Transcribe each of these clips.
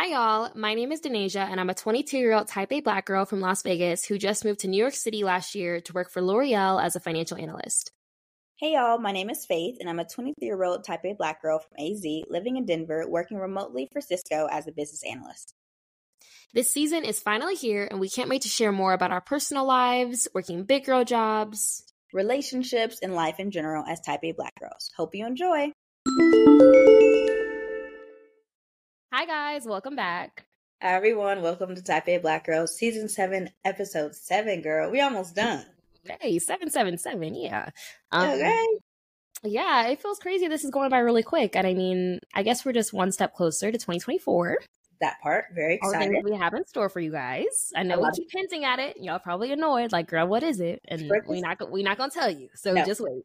Hi, y'all. My name is Denasia, and I'm a 22 year old type A black girl from Las Vegas who just moved to New York City last year to work for L'Oreal as a financial analyst. Hey, y'all. My name is Faith, and I'm a 23 year old type A black girl from AZ living in Denver, working remotely for Cisco as a business analyst. This season is finally here, and we can't wait to share more about our personal lives, working big girl jobs, relationships, and life in general as type A black girls. Hope you enjoy. Hi, guys. Welcome back. Hi, everyone. Welcome to Type A Black Girls, Season 7, Episode 7, girl. We almost done. Hey, 777. Yeah. Um, okay. Yeah, it feels crazy. This is going by really quick. And I mean, I guess we're just one step closer to 2024 that part. Very excited. All we have in store for you guys. I know we keep hinting at it. Y'all probably annoyed, like, girl, what is it? And we're not we're not gonna tell you. So no. just wait.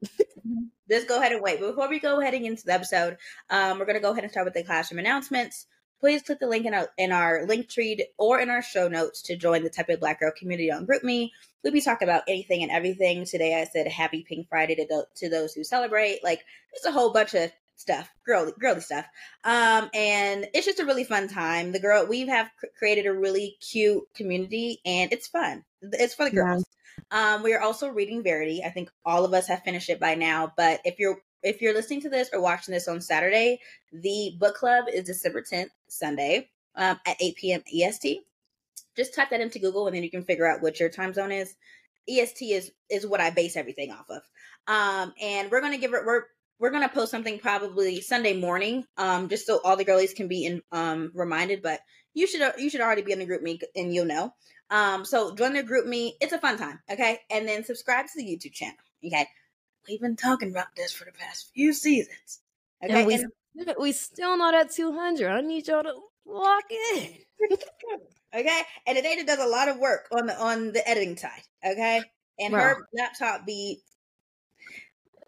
just go ahead and wait. But before we go heading into the episode, um, we're gonna go ahead and start with the classroom announcements please click the link in our in our link tree or in our show notes to join the Type A Black Girl community on GroupMe. We'll be talking about anything and everything. Today I said Happy Pink Friday to, the, to those who celebrate. Like just a whole bunch of stuff, girly, girly stuff. Um, and it's just a really fun time. The girl we have created a really cute community, and it's fun. It's for the girls. Yeah. Um, we are also reading Verity. I think all of us have finished it by now. But if you're if you're listening to this or watching this on Saturday, the book club is December 10th, Sunday, um, at 8 p.m. EST. Just type that into Google and then you can figure out what your time zone is. EST is is what I base everything off of. Um, and we're gonna give it we're we're gonna post something probably Sunday morning, um, just so all the girlies can be in um reminded. But you should you should already be in the GroupMe, and you'll know. Um, so join the GroupMe. It's a fun time, okay? And then subscribe to the YouTube channel, okay? We've been talking about this for the past few seasons. Okay, and we, and, we still not at 200. I need y'all to lock in. okay, and Adana does a lot of work on the on the editing side. Okay, and her laptop be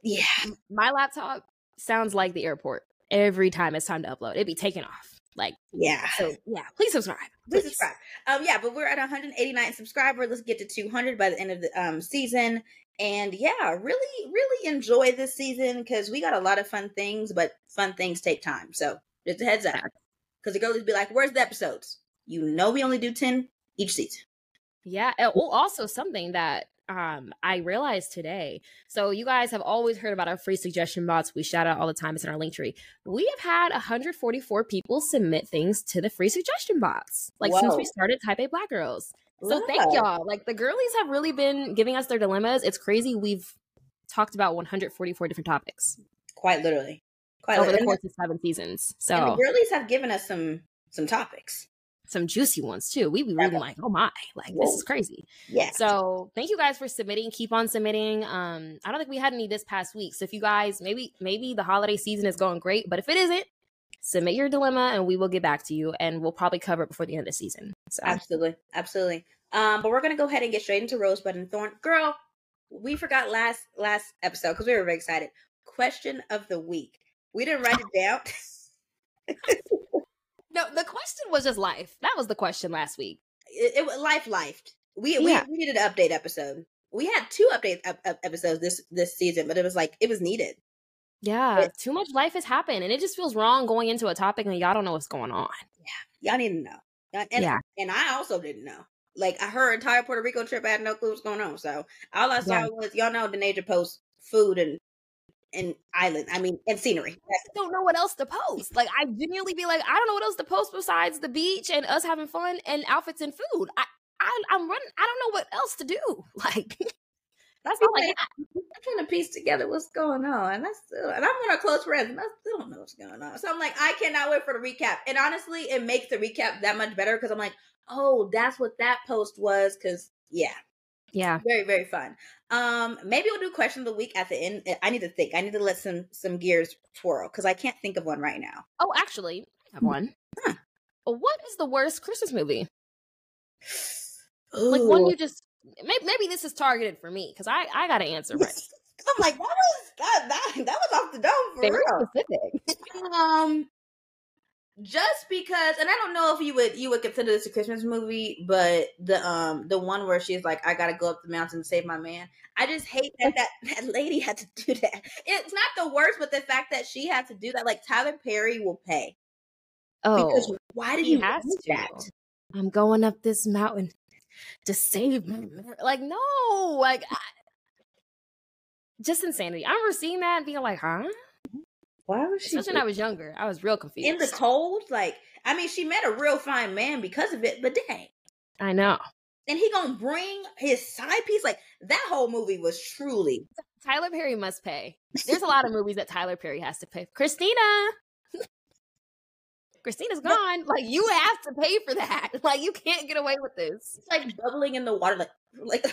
yeah. My laptop sounds like the airport every time it's time to upload. It'd be taken off. Like yeah. So yeah, please subscribe. Please, please subscribe. Um yeah, but we're at 189 subscribers. Let's get to 200 by the end of the um season. And yeah, really, really enjoy this season because we got a lot of fun things, but fun things take time. So just a heads up. Because the girls be like, where's the episodes? You know, we only do 10 each season. Yeah. Well, also something that um I realized today. So you guys have always heard about our free suggestion bots. We shout out all the time. It's in our link tree. We have had 144 people submit things to the free suggestion bots. Like Whoa. since we started Type A Black Girls. So thank y'all. Like the girlies have really been giving us their dilemmas. It's crazy. We've talked about 144 different topics. Quite literally. Quite over literally. the course of seven seasons. So and the girlies have given us some some topics. Some juicy ones too. We be reading like, oh my, like Whoa. this is crazy. Yeah. So thank you guys for submitting. Keep on submitting. Um, I don't think we had any this past week. So if you guys maybe maybe the holiday season is going great, but if it isn't, submit your dilemma and we will get back to you and we'll probably cover it before the end of the season. So absolutely, absolutely. Um, but we're gonna go ahead and get straight into Rosebud and Thorn. Girl, we forgot last last episode because we were very excited. Question of the week. We didn't write it down. no, the question was just life. That was the question last week. It, was life lifed. We, yeah. we we needed an update episode. We had two update episodes this this season, but it was like it was needed. Yeah, but, too much life has happened, and it just feels wrong going into a topic and y'all don't know what's going on. Yeah, y'all need to know. And, yeah, and I also didn't know. Like her entire Puerto Rico trip, I had no clue what's going on. So all I saw yeah. was y'all know the nature post food and and island. I mean, and scenery. I don't know what else to post. Like I genuinely be like, I don't know what else to post besides the beach and us having fun and outfits and food. I, I I'm running. I don't know what else to do. Like that's all like, I'm trying to piece together what's going on. And I still, and I'm one of close friends, and I still don't know what's going on. So I'm like, I cannot wait for the recap. And honestly, it makes the recap that much better because I'm like, oh, that's what that post was. Because yeah, yeah, very very fun. Um, maybe we'll do question of the week at the end. I need to think. I need to let some some gears twirl because I can't think of one right now. Oh, actually, I have one. Huh. What is the worst Christmas movie? Ooh. Like one you just maybe, maybe this is targeted for me because I I got to answer right. I'm like that was that that, that was off the dome for Very real. Specific. um, just because, and I don't know if you would you would consider this a Christmas movie, but the um the one where she's like, I gotta go up the mountain to save my man. I just hate that that that lady had to do that. It's not the worst, but the fact that she had to do that, like Tyler Perry will pay Oh, because why did he do to. that? I'm going up this mountain to save my mar-" like no, like I, just insanity. I remember seeing that and being like, huh? Why was she Especially when I was younger. I was real confused. in the cold? Like, I mean, she met a real fine man because of it, but dang. I know. And he gonna bring his side piece? Like that whole movie was truly Tyler Perry must pay. There's a lot of movies that Tyler Perry has to pay. Christina. Christina's gone. Like you have to pay for that. Like you can't get away with this. it's like bubbling in the water, like like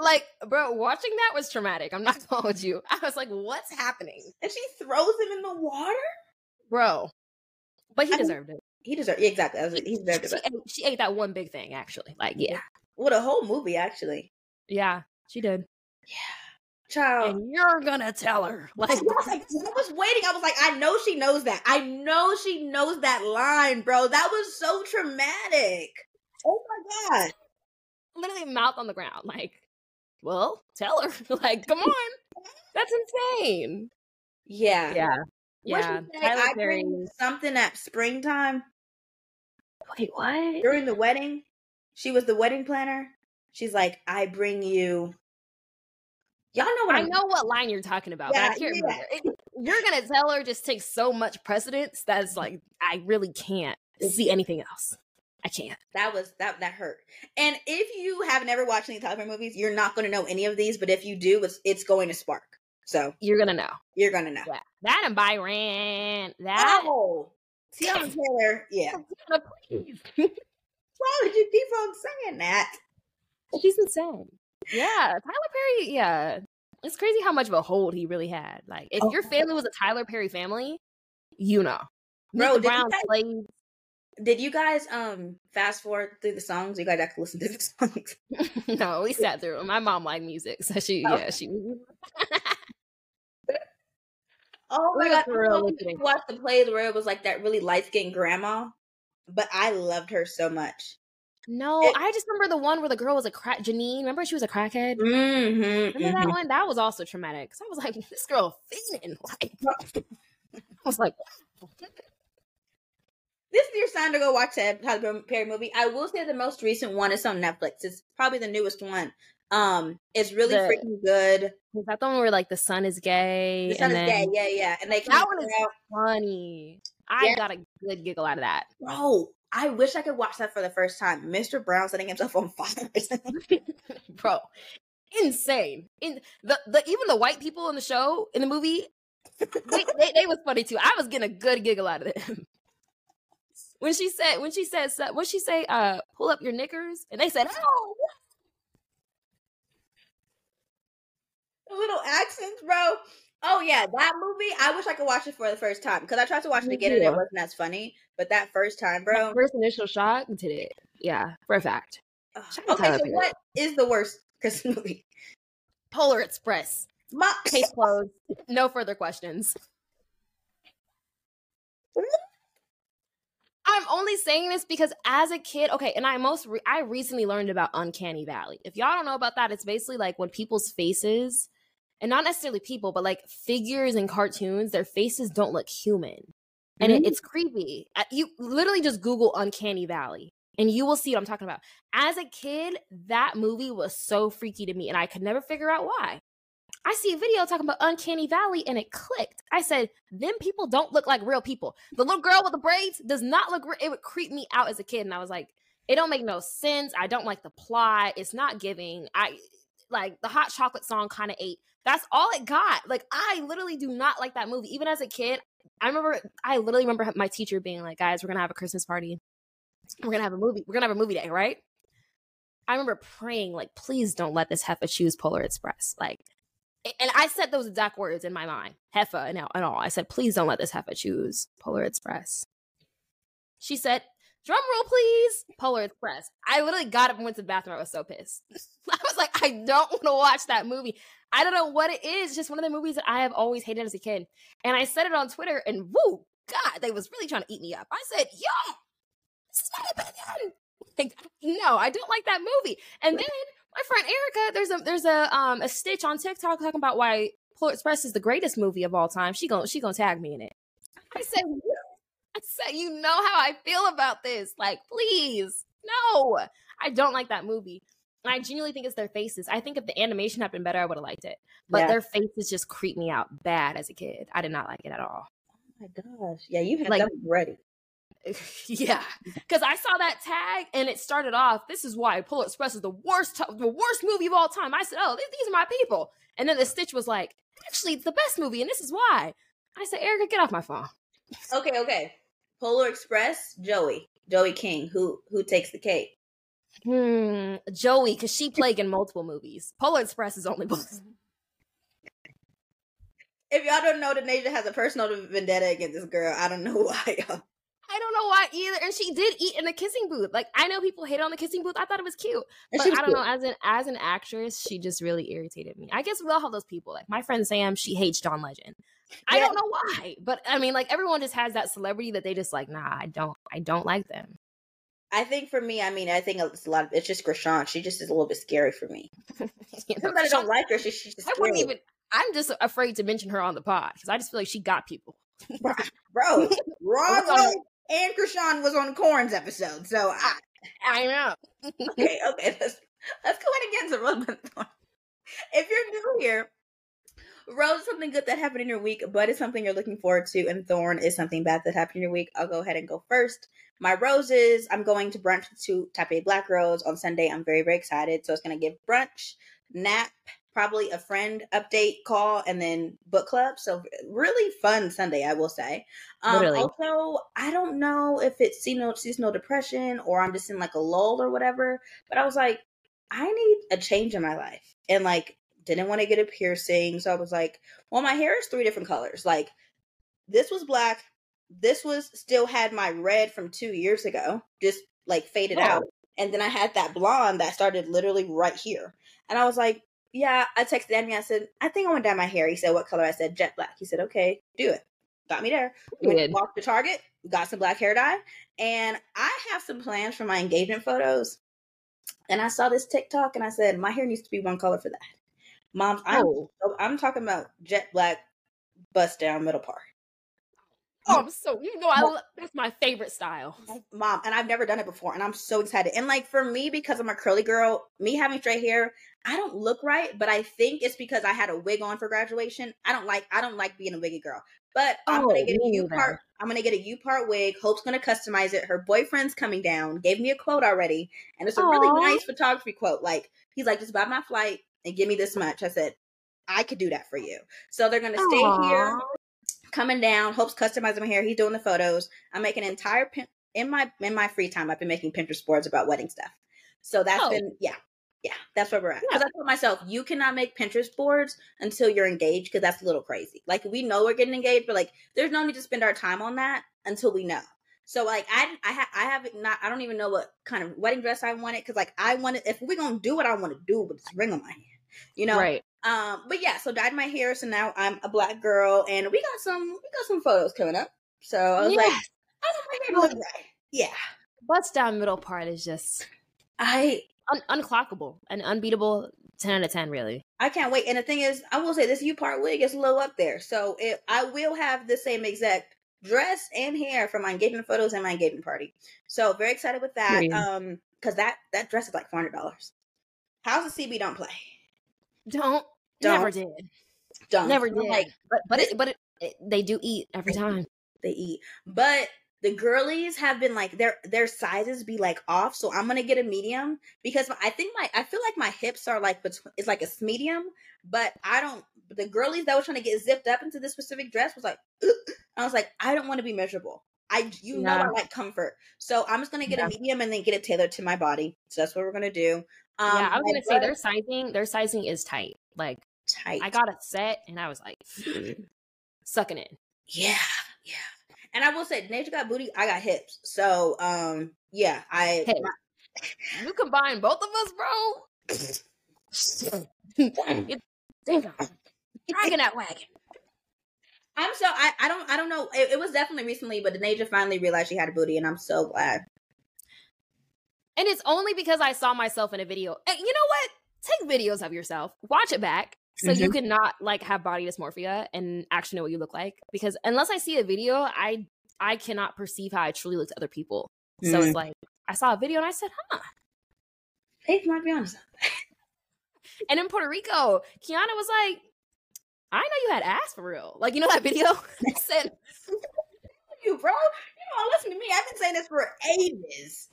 like, bro, watching that was traumatic. I'm not gonna hold you. I was like, what's happening? and she throws him in the water. Bro. But he I mean, deserved it. He deserved exactly. Was, he deserved She it. ate, she ate that one big thing, actually. Like, yeah. What a whole movie, actually. Yeah, she did. Child. And you're gonna tell her. I Like, was, like, I was waiting. I was like, I know she knows that. I know she knows that line, bro. That was so traumatic. Oh my god. literally mouth on the ground. Like, well, tell her. like, come on. That's insane. Yeah. Yeah. What she Yeah. say? Tyler I bring something at springtime Wait, what? during the wedding. She was the wedding planner. She's like, I bring you. Y'all know what I I'm know what line you're talking about, but Yeah, I can't yeah. remember. You're gonna tell her just takes so much precedence that's like I really can't see anything else. I can't. That was that that hurt. And if you have never watched any Tyler Perry movies, you're not going to know any of these. But if you do, it's it's going to spark. So You're gonna know. you're going to know. Yeah. That and Byron. That Oh, Teyana Taylor. Yeah. please. Why would you keep on saying that? She's insane. Yeah, Tyler Perry. Yeah, it's crazy how much of a hold he really had. Like, if Oh. your family was a Tyler Perry family, you know, Bro, did you guys- slaves. Did you guys um fast forward through the songs? You guys actually listen to the songs. no, we sat through 'em. My mom liked music, so she, Oh. yeah, she. Oh my god! real I don't know if listening. you watched the plays where it was like that really light skinned grandma, but I loved her so much. No, It- I just remember the one where the girl was a crack. Janine, remember she was a crackhead. Mm-hmm, Remember that one? That was also traumatic. Cause I was like, this girl fiending. Like, I was like. This is your sign to go watch that Tyler Perry movie. I will say the most recent one is on Netflix. It's probably the newest one. Um, it's really The- freaking good. is that the one where like the son is gay? The son is gay, yeah, yeah. And they That one is out. funny. I Yeah. got a good giggle out of that. Bro, I wish I could watch that for the first time. Mr. Brown setting himself on fire. Bro, insane. In the, the even the white people in the show in the movie, they, they, they was funny too. I was getting a good giggle out of them. When she said, when she said, what she say? Uh, pull up your knickers, and they said, "Oh, little accents, bro. Oh yeah, that movie. I wish I could watch it for the first time because I tried to watch it Me again and it wasn't as funny. But that first time, That bro. first initial shock did it. Yeah, for a fact. Ugh. shout out Okay, so what is the worst Christmas movie? Polar Express. My, Case closed. No further questions. I'm only saying this because as a kid, okay, and I most re- I recently learned about Uncanny Valley. If y'all don't know about that, it's basically like when people's faces, and not necessarily people, but like figures in cartoons, their faces don't look human, and it, mm-hmm. it's creepy. You literally just Google Uncanny Valley, and you will see what I'm talking about. As a kid, that movie was so freaky to me, and I could never figure out why. I see a video talking about Uncanny Valley and it clicked. I said, them people don't look like real people. The little girl with the braids does not look real. It would creep me out as a kid. And I was like, it don't make no sense. I don't like the plot. It's not giving. I like the hot chocolate song kind of ate. That's all it got. Like, I literally do not like that movie. Even as a kid, I remember, I literally remember my teacher being like, guys, we're to have a Christmas party. We're to have a movie. We're to have a movie day, right? I remember praying, like, please don't let this heifer choose Polar Express. Like, and I said those exact words in my mind, Heffa and all. I said, please don't let this Heffa choose Polar Express. She said, drum roll, please, Polar Express. I literally got up and went to the bathroom. I was so pissed. I was like, I don't want to watch that movie. I don't know what it is. It's just one of the movies that I have always hated as a kid. And I said it on Twitter, and woo, God, they was really trying to eat me up. I said, yo, this is my opinion. Like, no, I don't like that movie. And then my friend Erica, there's a there's a um a stitch on TikTok talking about why Polar Express is the greatest movie of all time. She gon' she gonna tag me in it. I said, I said, you know how I feel about this. Like, please, no. I don't like that movie. And I genuinely think it's their faces. I think if the animation had been better, I would have liked it. But their faces just creep me out bad as a kid. I did not like it at all. Oh my gosh. Yeah, you had like, them ready. yeah, because I saw that tag and it started off. This is why Polar Express is the worst, the worst movie of all time. I said, "Oh, these are my people," and then the Stitch was like, "Actually, it's the best movie, and this is why." I said, "Erica, get off my phone." okay, okay. Polar Express, Joey, Joey King, who who takes the cake. Hmm, Joey, because she played in multiple movies. Polar Express is only both. If y'all don't know, Denasia has a personal vendetta against this girl. I don't know why. I don't know why either. And she did eat in the kissing booth. Like I know people hate on the kissing booth. I thought it was cute, but I don't cute. know. As an as an actress, she just really irritated me. I guess we all have those people. Like my friend Sam, she hates John Legend. I don't know why, but I mean, like everyone just has that celebrity that they just like. Nah, I don't. I don't like them. I think for me, I mean, I think it's a lot. Of, it's just Chrisean. She just is a little bit scary for me. you know, I don't like her. She, she's just. I wouldn't even. I'm just afraid to mention her on the pod because I just feel like she got people. bro, Ron and Chrisean was on Corn's episode, so I. I know. okay, okay. Let's let's go ahead and get into Rose If you're new here, Rose is something good that happened in your week, but it's something you're looking forward to, and Thorn is something bad that happened in your week. I'll go ahead and go first. My roses, I'm going to brunch to Taipei Black Rose on Sunday. I'm very, very excited. So it's going to give brunch, nap, probably a friend update call, and then book club. So really fun Sunday, I will say. Um, also, I don't know if it's seasonal, seasonal depression or I'm just in like a lull or whatever, but I was like, I need a change in my life. And like, didn't want to get a piercing. So I was like, well, my hair is three different colors. Like, this was black, this was still had my red from two years ago, just like faded oh. out. And then I had that blonde that started literally right here. And I was like, yeah, I texted Andy. I said, I think I want to dye my hair. He said, what color? I said, jet black. He said, okay, do it. Got me there. We walked to Target, got some black hair dye. And I have some plans for my engagement photos. And I saw this TikTok and I said, my hair needs to be one color for that. Mom, I'm, oh. I'm talking about jet black bust down middle part. Oh, I'm so you know I love, that's my favorite style. Mom, and I've never done it before, and I'm so excited. And like for me, because I'm a curly girl, me having straight hair, I don't look right, but I think it's because I had a wig on for graduation. I don't like I don't like being a wiggy girl. But I'm oh, gonna oh, get a U part. I'm gonna get a U part wig. Hope's gonna customize it. Her boyfriend's coming down. Gave me a quote already, and it's a Aww. really nice photography quote. Like he's like, just buy my flight and give me this much. I said, I could do that for you. So they're gonna stay Aww. here coming down. Hope's customizing my hair. He's doing the photos. I'm making an entire pin- in my in my free time. I've been making Pinterest boards about wedding stuff. So that's oh. been yeah. Yeah, that's where we're at. Because yeah. I told myself, you cannot make Pinterest boards until you're engaged because that's a little crazy. Like we know we're getting engaged, but like there's no need to spend our time on that until we know. So like I I ha- I have not I don't even know what kind of wedding dress I wanted because like I wanted if we're gonna do what I want to do with this ring on my hand, you know. Right. Um, but yeah, so dyed my hair, so now I'm a black girl, and we got some we got some photos coming up. So I was yes. like, I my hair look right. Yeah. Bust down middle part is just I un- unclockable and unbeatable. Ten out of ten, really. I can't wait. And the thing is, I will say this U part wig is low up there, so it, I will have the same exact dress and hair for my engagement photos and my engagement party. So very excited with that. Um, because that that dress is like four hundred dollars. House of CB don't play? Don't don't. Never did. Don't. Never did. Like, but but it, but it, it, they do eat every time. They eat. But the girlies have been like their their sizes be like off, so I'm gonna get a medium because I think my I feel like my hips are like between it's like a medium, but I don't. The girlies that were trying to get zipped up into this specific dress was like, I was like, I don't want to be miserable. I you know I like comfort, so I'm just gonna get yeah. a medium and then get it tailored to my body. So that's what we're gonna do. Um, yeah, I was gonna say their sizing their sizing is tight. Like tight. I got a set and I was like sucking it. Yeah, yeah. And I will say, Nature got booty, I got hips. So um yeah, I hey, my- you combine both of us, bro. Damn, dragging that wagon. I'm so I, I don't I don't know. It, it was definitely recently, but Denasia finally realized she had a booty, and I'm so glad. And it's only because I saw myself in a video. And you know what? Take videos of yourself, watch it back, so mm-hmm. you cannot like have body dysmorphia and actually know what you look like. Because unless I see a video, I I cannot perceive how I truly look to other people. So Mm. it's like I saw a video and I said, huh. Faith might be honest. And in Puerto Rico, Kiana was like, I know you had ass for real. Like, you know that video? I said, You bro, you don't listen to me. I've been saying this for ages.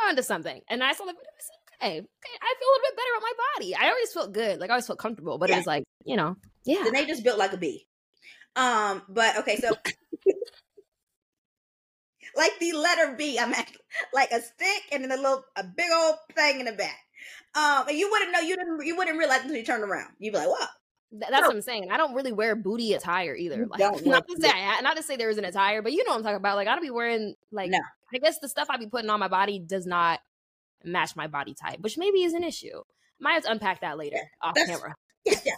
You're onto something. And I saw the video. I said, okay, okay, I feel a little bit better about my body. I always felt good. Like I always felt comfortable. But Yeah. it was like, you know, yeah. Then they just built like a bee. Um, but okay, so like the letter B, I'm at like a stick and then a little a big old thing in the back. Um, and you wouldn't know you didn't you wouldn't realize until you turned around. You'd be like, "Wow, Th- that's what I'm saying. I don't really wear booty attire either. Like, not to say I, not to say there is an attire, but you know what I'm talking about. Like I don't be wearing like No. I guess the stuff I be putting on my body does not match my body type, which maybe is an issue. Might have to unpack that later off that's- camera. yeah, yeah."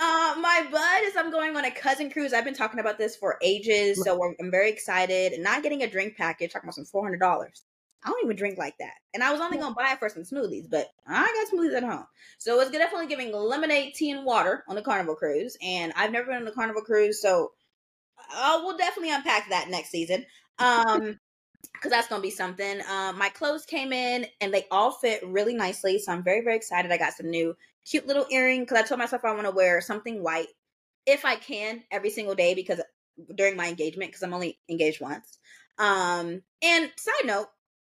Uh, my bud is I'm going on a cousin cruise. I've been talking about this for ages, so I'm, I'm very excited. And not getting a drink package, talking about some four hundred dollars. I don't even drink like that, and I was only gonna buy it for some smoothies, but I got smoothies at home, so it's definitely giving lemonade, tea, and water on the Carnival cruise. And I've never been on the Carnival cruise, so uh, we'll definitely unpack that next season. Um, because that's gonna be something. Um, my clothes came in and they all fit really nicely, so I'm very very excited. I got some new cute little earring because I told myself I want to wear something white if I can every single day because during my engagement because I'm only engaged once. Um, and side note,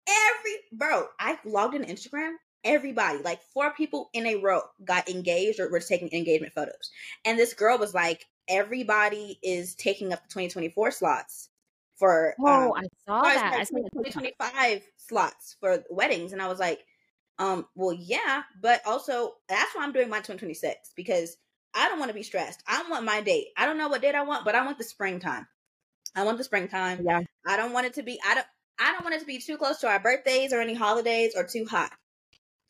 every bro, I logged in Instagram. Everybody, like four people in a row, got engaged or were taking engagement photos. And this girl was like, everybody is taking up the 2024 slots for Oh, um, I saw sorry, that. I saw that 2025 slots for weddings. And I was like, um, well, yeah, but also that's why I'm doing my 2026 because I don't want to be stressed. I want my date. I don't know what date I want, but I want the springtime. I want the springtime. Yeah. I don't want it to be I don't I don't want it to be too close to our birthdays or any holidays or too hot.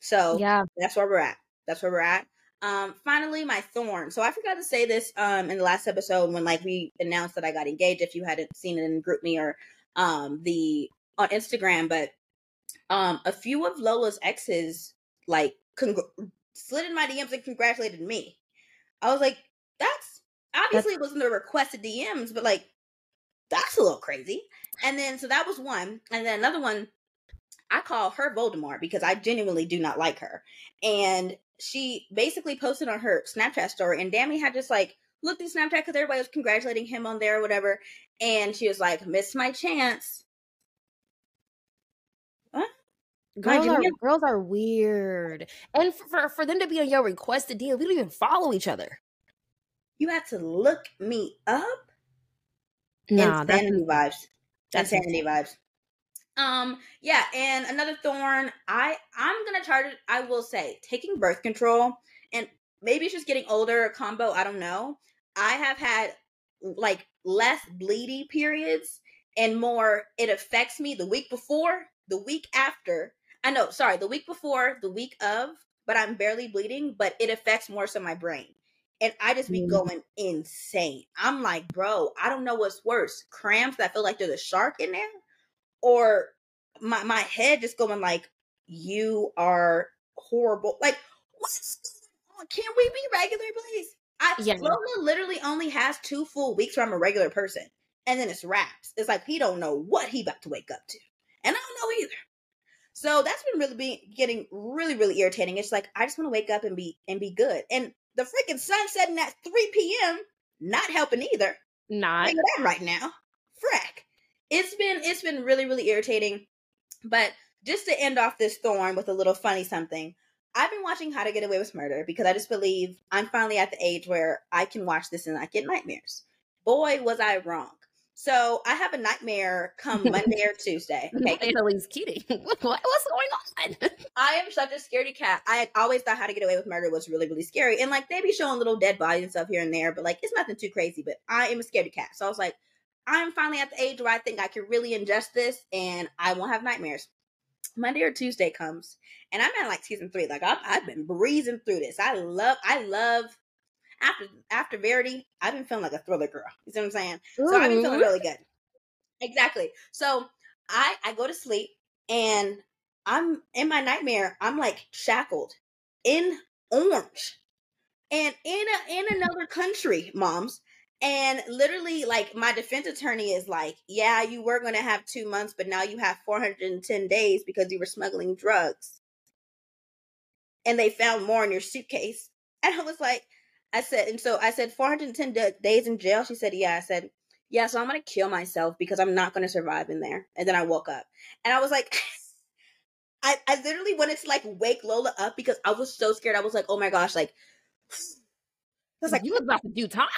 So Yeah. that's where we're at. That's where we're at. Um, finally, my thorn. So I forgot to say this um in the last episode when like we announced that I got engaged. If you hadn't seen it in GroupMe or um the on Instagram, but um a few of Lola's exes like congr- slid in my DMs and congratulated me. I was like, that's obviously it wasn't the requested DMs, but like that's a little crazy. And then so that was one, and then another one. I call her Voldemort because I genuinely do not like her. And she basically posted on her Snapchat story, and Dammy had just like looked at Snapchat because everybody was congratulating him on there or whatever. And she was like, "Missed my chance." Girls are, girls are weird. And for, for, for them to be on your requested deal, we don't even follow each other. You had to look me up. That's Insanity vibes. that's Insanity vibes. Um, yeah, and another thorn. I I'm gonna charge it. I will say taking birth control, and maybe it's just getting older. Combo. I don't know. I have had like less bleedy periods and more. It affects me the week before, the week after. I know. Sorry, the week before, the week of. But I'm barely bleeding. But it affects more so my brain. And I just be going insane. I'm like, bro, I don't know what's worse. Cramps that feel like there's a shark in there or my my head just going like you are horrible like what's going on can we be regular please i Yeah. lola literally only has two full weeks where i'm a regular person and then it's wraps it's like he don't know what he about to wake up to and i don't know either so that's been really be getting really really irritating it's like i just want to wake up and be and be good and the freaking sun setting at 3 p.m not helping either not. think that right now. Frack. It's been it's been really, really irritating. But just to end off this thorn with a little funny something, I've been watching How to Get Away with Murder because I just believe I'm finally at the age where I can watch this and not get nightmares. Boy, was I wrong. So I have a nightmare come Monday or Tuesday. Okay, Annalise. What, what- what's going on? I am such a scaredy cat. I always thought How to Get Away with Murder was really, really scary. And like they be showing little dead bodies and stuff here and there, but like it's nothing too crazy. But I am a scaredy cat. So I was like, I'm finally at the age where I think I can really ingest this and I won't have nightmares. Monday or Tuesday comes, and I'm at like season three. Like I've, I've been breezing through this. I love, I love. After after Verity, I've been feeling like a thriller girl. You see what I'm saying? So I've been mm-hmm. feeling really good. Exactly. So I I go to sleep and I'm in my nightmare. I'm like shackled in orange and in a in another country, moms. And literally, like my defense attorney is like, "Yeah, you were going to have two months, but now you have 410 days because you were smuggling drugs." And they found more in your suitcase. And I was like, I said, and so I said 410 d- days in jail. She said, "Yeah." I said, "Yeah." So I'm going to kill myself because I'm not going to survive in there. And then I woke up, and I was like. I, I literally wanted to like wake Lola up because I was so scared. I was like, oh my gosh, like I was like, you was about to do time.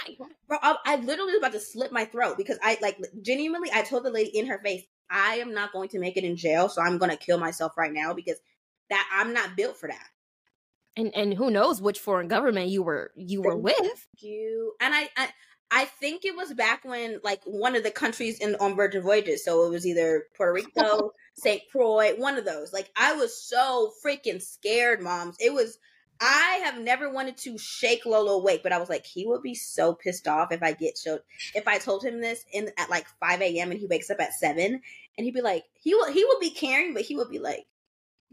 Bro, I, I literally was about to slip my throat because I like genuinely I told the lady in her face, I am not going to make it in jail, so I'm gonna kill myself right now because that I'm not built for that. And and who knows which foreign government you were you were Thank with. You and I, I I think it was back when like one of the countries in on Virgin Voyages. So it was either Puerto Rico, St. Croix, one of those. Like I was so freaking scared, moms. It was I have never wanted to shake Lolo awake, but I was like, he would be so pissed off if I get showed if I told him this in at like 5 a.m. and he wakes up at seven and he'd be like, he will he would be caring, but he would be like,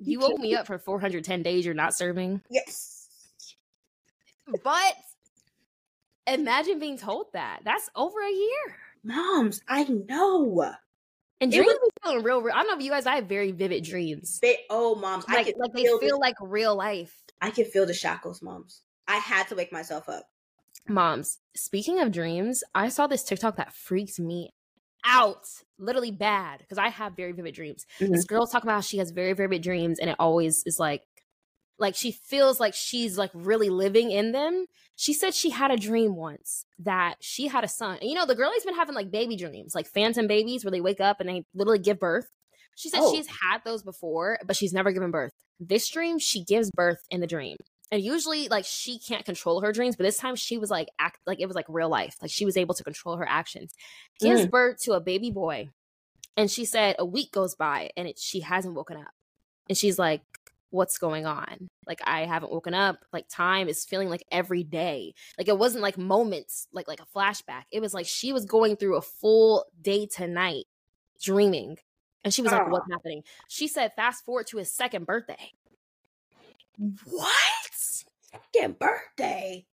You woke me up for 410 days you're not serving. Yes. But imagine being told that. That's over a year. Moms, I know. And dreams was, feeling real, real. I don't know if you guys. I have very vivid dreams. They, oh, moms, like, I like they feel, feel like real life. I can feel the shackles, moms. I had to wake myself up. Moms, speaking of dreams, I saw this TikTok that freaks me out, literally bad, because I have very vivid dreams. Mm-hmm. This girl's talking about how she has very very vivid dreams, and it always is like, like she feels like she's like really living in them. She said she had a dream once that she had a son. And you know, the girlie's been having like baby dreams, like phantom babies where they wake up and they literally give birth. She said oh. she's had those before, but she's never given birth. This dream, she gives birth in the dream. And usually, like, she can't control her dreams, but this time she was like, act like it was like real life. Like, she was able to control her actions. Gives mm. birth to a baby boy. And she said a week goes by and it, she hasn't woken up. And she's like, what's going on. Like I haven't woken up. Like time is feeling like every day. Like it wasn't like moments, like like a flashback. It was like she was going through a full day to night dreaming. And she was like, What's happening? She said, fast forward to his second birthday. What? Second birthday.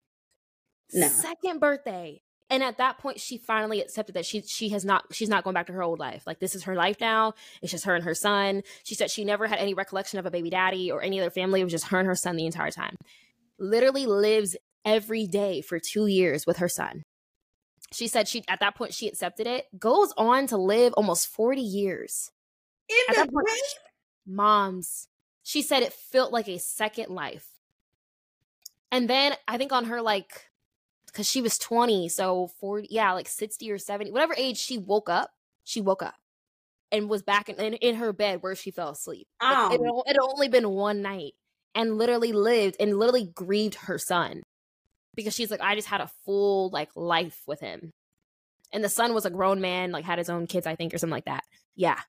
No. Second birthday and at that point she finally accepted that she she has not she's not going back to her old life like this is her life now it's just her and her son she said she never had any recollection of a baby daddy or any other family it was just her and her son the entire time literally lives every day for two years with her son she said she at that point she accepted it goes on to live almost 40 years in at the point, moms she said it felt like a second life and then i think on her like because she was 20 so 40 yeah like 60 or 70 whatever age she woke up she woke up and was back in, in, in her bed where she fell asleep. Oh. Like, it, it had only been one night and literally lived and literally grieved her son because she's like i just had a full like life with him. And the son was a grown man like had his own kids i think or something like that. Yeah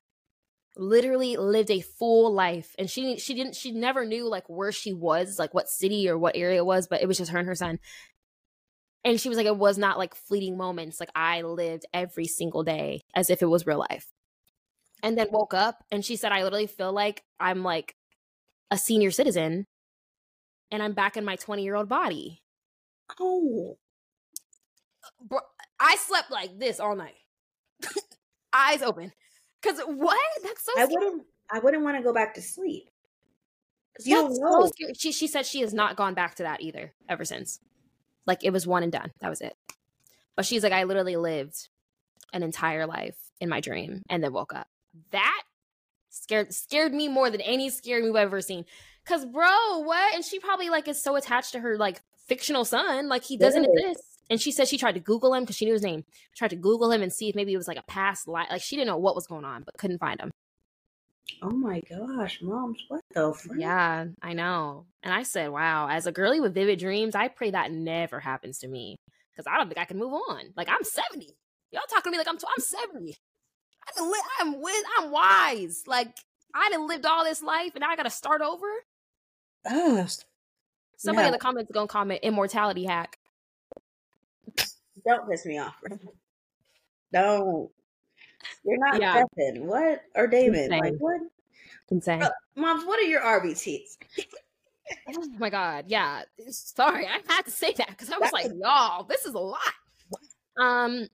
literally lived a full life and she she didn't she never knew like where she was like what city or what area it was but it was just her and her son and she was like, it was not like fleeting moments. Like I lived every single day as if it was real life. And then woke up and she said, I literally feel like I'm like a senior citizen and I'm back in my 20 year old body. Oh. Bro, I slept like this all night. Eyes open. Cause what? That's so I wouldn't I wouldn't want to go back to sleep. You That's don't know. So she she said she has not gone back to that either ever since. Like it was one and done. That was it. But she's like, I literally lived an entire life in my dream and then woke up. That scared scared me more than any scary movie I've ever seen. Cause bro, what? And she probably like is so attached to her like fictional son, like he doesn't yeah. exist. And she said she tried to Google him because she knew his name. Tried to Google him and see if maybe it was like a past life. Like she didn't know what was going on, but couldn't find him. Oh my gosh, moms, what the frick? Yeah, I know. And I said, wow, as a girly with vivid dreams, I pray that never happens to me because I don't think I can move on. Like I'm 70. Y'all talking to me like I'm, t- I'm 70. I li- I'm with, I'm wise. Like I done lived all this life and now I got to start over. Ugh. Somebody no. in the comments gonna comment immortality hack. Don't piss me off. Don't. You're not yeah. Stephen. What? Or David. Insane. Like what? Insane. Uh, moms, what are your RBTs? oh my god, yeah. Sorry, I had to say that because I was like, y'all, this is a lot. Um,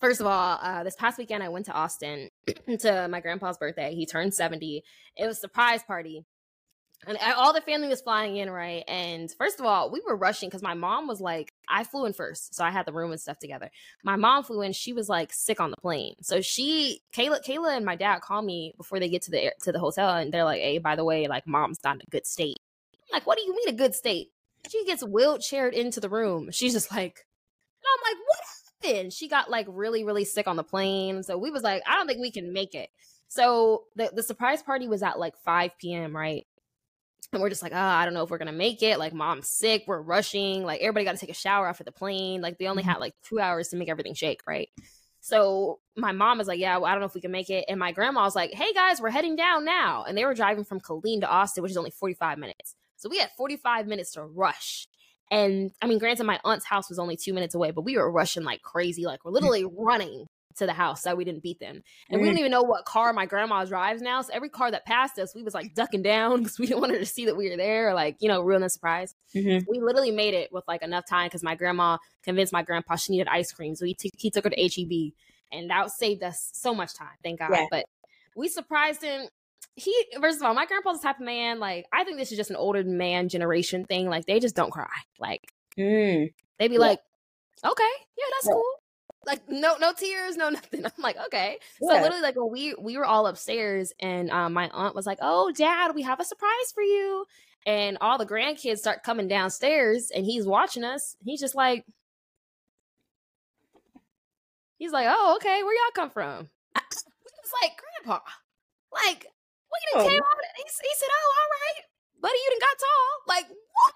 first of all, uh, this past weekend I went to Austin to my grandpa's birthday. He turned 70. It was a surprise party. And all the family was flying in, right? And first of all, we were rushing because my mom was like, I flew in first, so I had the room and stuff together. My mom flew in; she was like sick on the plane, so she, Kayla, Kayla, and my dad call me before they get to the to the hotel, and they're like, "Hey, by the way, like mom's not in a good state." I'm like, "What do you mean a good state?" She gets wheelchaired into the room. She's just like, I'm like, "What happened?" She got like really, really sick on the plane, so we was like, "I don't think we can make it." So the the surprise party was at like 5 p.m. Right, and we're just like, oh, I don't know if we're gonna make it. Like, mom's sick. We're rushing. Like, everybody got to take a shower after the plane. Like, they only mm-hmm. had like two hours to make everything shake, right? So my mom was like, yeah, well, I don't know if we can make it. And my grandma was like, hey guys, we're heading down now. And they were driving from Killeen to Austin, which is only 45 minutes. So we had 45 minutes to rush. And I mean, granted, my aunt's house was only two minutes away, but we were rushing like crazy. Like, we're literally running to the house so we didn't beat them. And mm. we don't even know what car my grandma drives now. So every car that passed us, we was like ducking down because we didn't want her to see that we were there or like, you know, ruin the surprise. Mm-hmm. We literally made it with like enough time because my grandma convinced my grandpa she needed ice cream. So he, t- he took her to HEB and that saved us so much time. Thank God. Yeah. But we surprised him. He, first of all, my grandpa's the type of man, like, I think this is just an older man generation thing. Like, they just don't cry. Like, mm. they be yeah. like, okay, yeah, that's yeah. cool like no no tears no nothing i'm like okay yeah. so literally like when we we were all upstairs and um, my aunt was like oh dad we have a surprise for you and all the grandkids start coming downstairs and he's watching us he's just like he's like oh okay where y'all come from it's like grandpa like you done oh. came out he, he said oh all right buddy you didn't got tall like what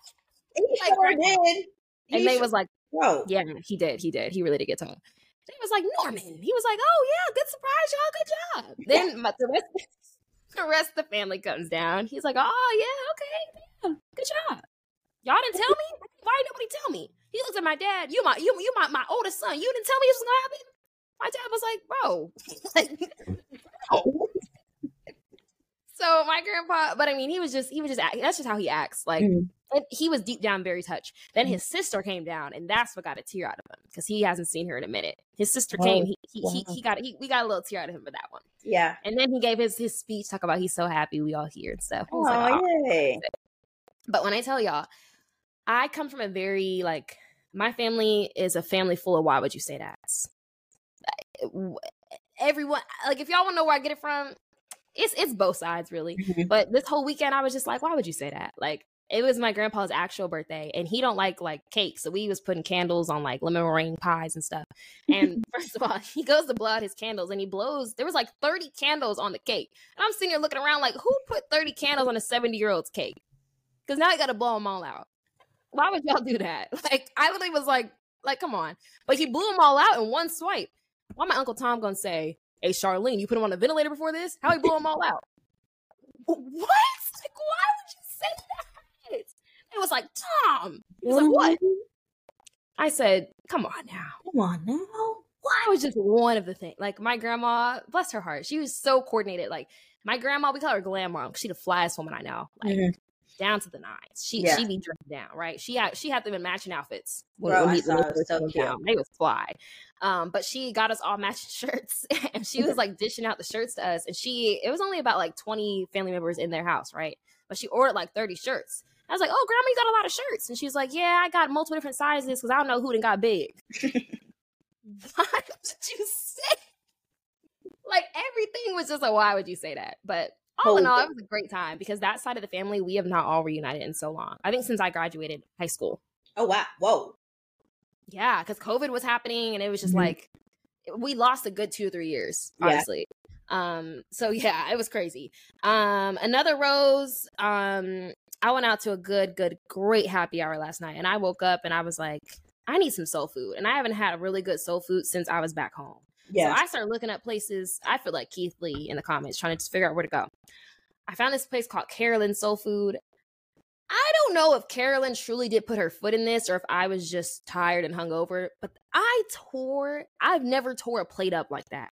he like, sure did. and he they was like Whoa. Yeah, he did. He did. He really did get tall. He was like, Norman. He was like, oh, yeah, good surprise, y'all. Good job. Then my, the, rest, the rest of the family comes down. He's like, oh, yeah, okay. Yeah, good job. Y'all didn't tell me? Why didn't nobody tell me? He looked at my dad. You my you you my, my oldest son. You didn't tell me this was gonna happen. My dad was like, bro. like, so my grandpa, but I mean, he was just he was just that's just how he acts. Like mm-hmm. He was deep down very touched. Then mm-hmm. his sister came down, and that's what got a tear out of him because he hasn't seen her in a minute. His sister oh, came, he he, wow. he, he got he, we got a little tear out of him for that one. Yeah, and then he gave his his speech talk about he's so happy we all here and stuff. Oh, like, oh yay! But when I tell y'all, I come from a very like my family is a family full of why would you say that? Everyone like if y'all want to know where I get it from, it's it's both sides really. Mm-hmm. But this whole weekend I was just like, why would you say that? Like it was my grandpa's actual birthday and he don't like like cake so we was putting candles on like lemon meringue pies and stuff and first of all he goes to blow out his candles and he blows there was like 30 candles on the cake and i'm sitting here looking around like who put 30 candles on a 70 year old's cake because now i gotta blow them all out why would y'all do that like i literally was like like come on but he blew them all out in one swipe why my uncle tom gonna say Hey, Charlene, you put him on a ventilator before this? How he blow them all out? what? Like, why would you say that? It was like, Tom. He was like, what? I said, come on now. Come on now. Why was just one of the things. Like my grandma, bless her heart, she was so coordinated. Like my grandma, we call her glam mom. She the flyest woman I know. Like mm-hmm. down to the nines. She yeah. she be dressed down, right? She had she had them in matching outfits. When, Bro, when I saw it was so cute. They was fly. Um, but she got us all matching shirts and she was like dishing out the shirts to us. And she, it was only about like 20 family members in their house, right? But she ordered like 30 shirts. I was like, oh, grandma, you got a lot of shirts. And she's like, yeah, I got multiple different sizes because I don't know who done got big. why did you say? Like everything was just like, why would you say that? But all in all, it was a great time because that side of the family, we have not all reunited in so long. I think since I graduated high school. Oh, wow. Whoa. Yeah, because COVID was happening and it was just mm-hmm. like we lost a good two or three years, honestly. Yeah. Um, so yeah, it was crazy. Um, another rose, um, I went out to a good, good, great happy hour last night and I woke up and I was like, I need some soul food. And I haven't had a really good soul food since I was back home. Yeah. So I started looking up places. I feel like Keith Lee in the comments trying to just figure out where to go. I found this place called Carolyn Soul Food. I don't know if Carolyn truly did put her foot in this or if I was just tired and hungover, but I tore, I've never tore a plate up like that.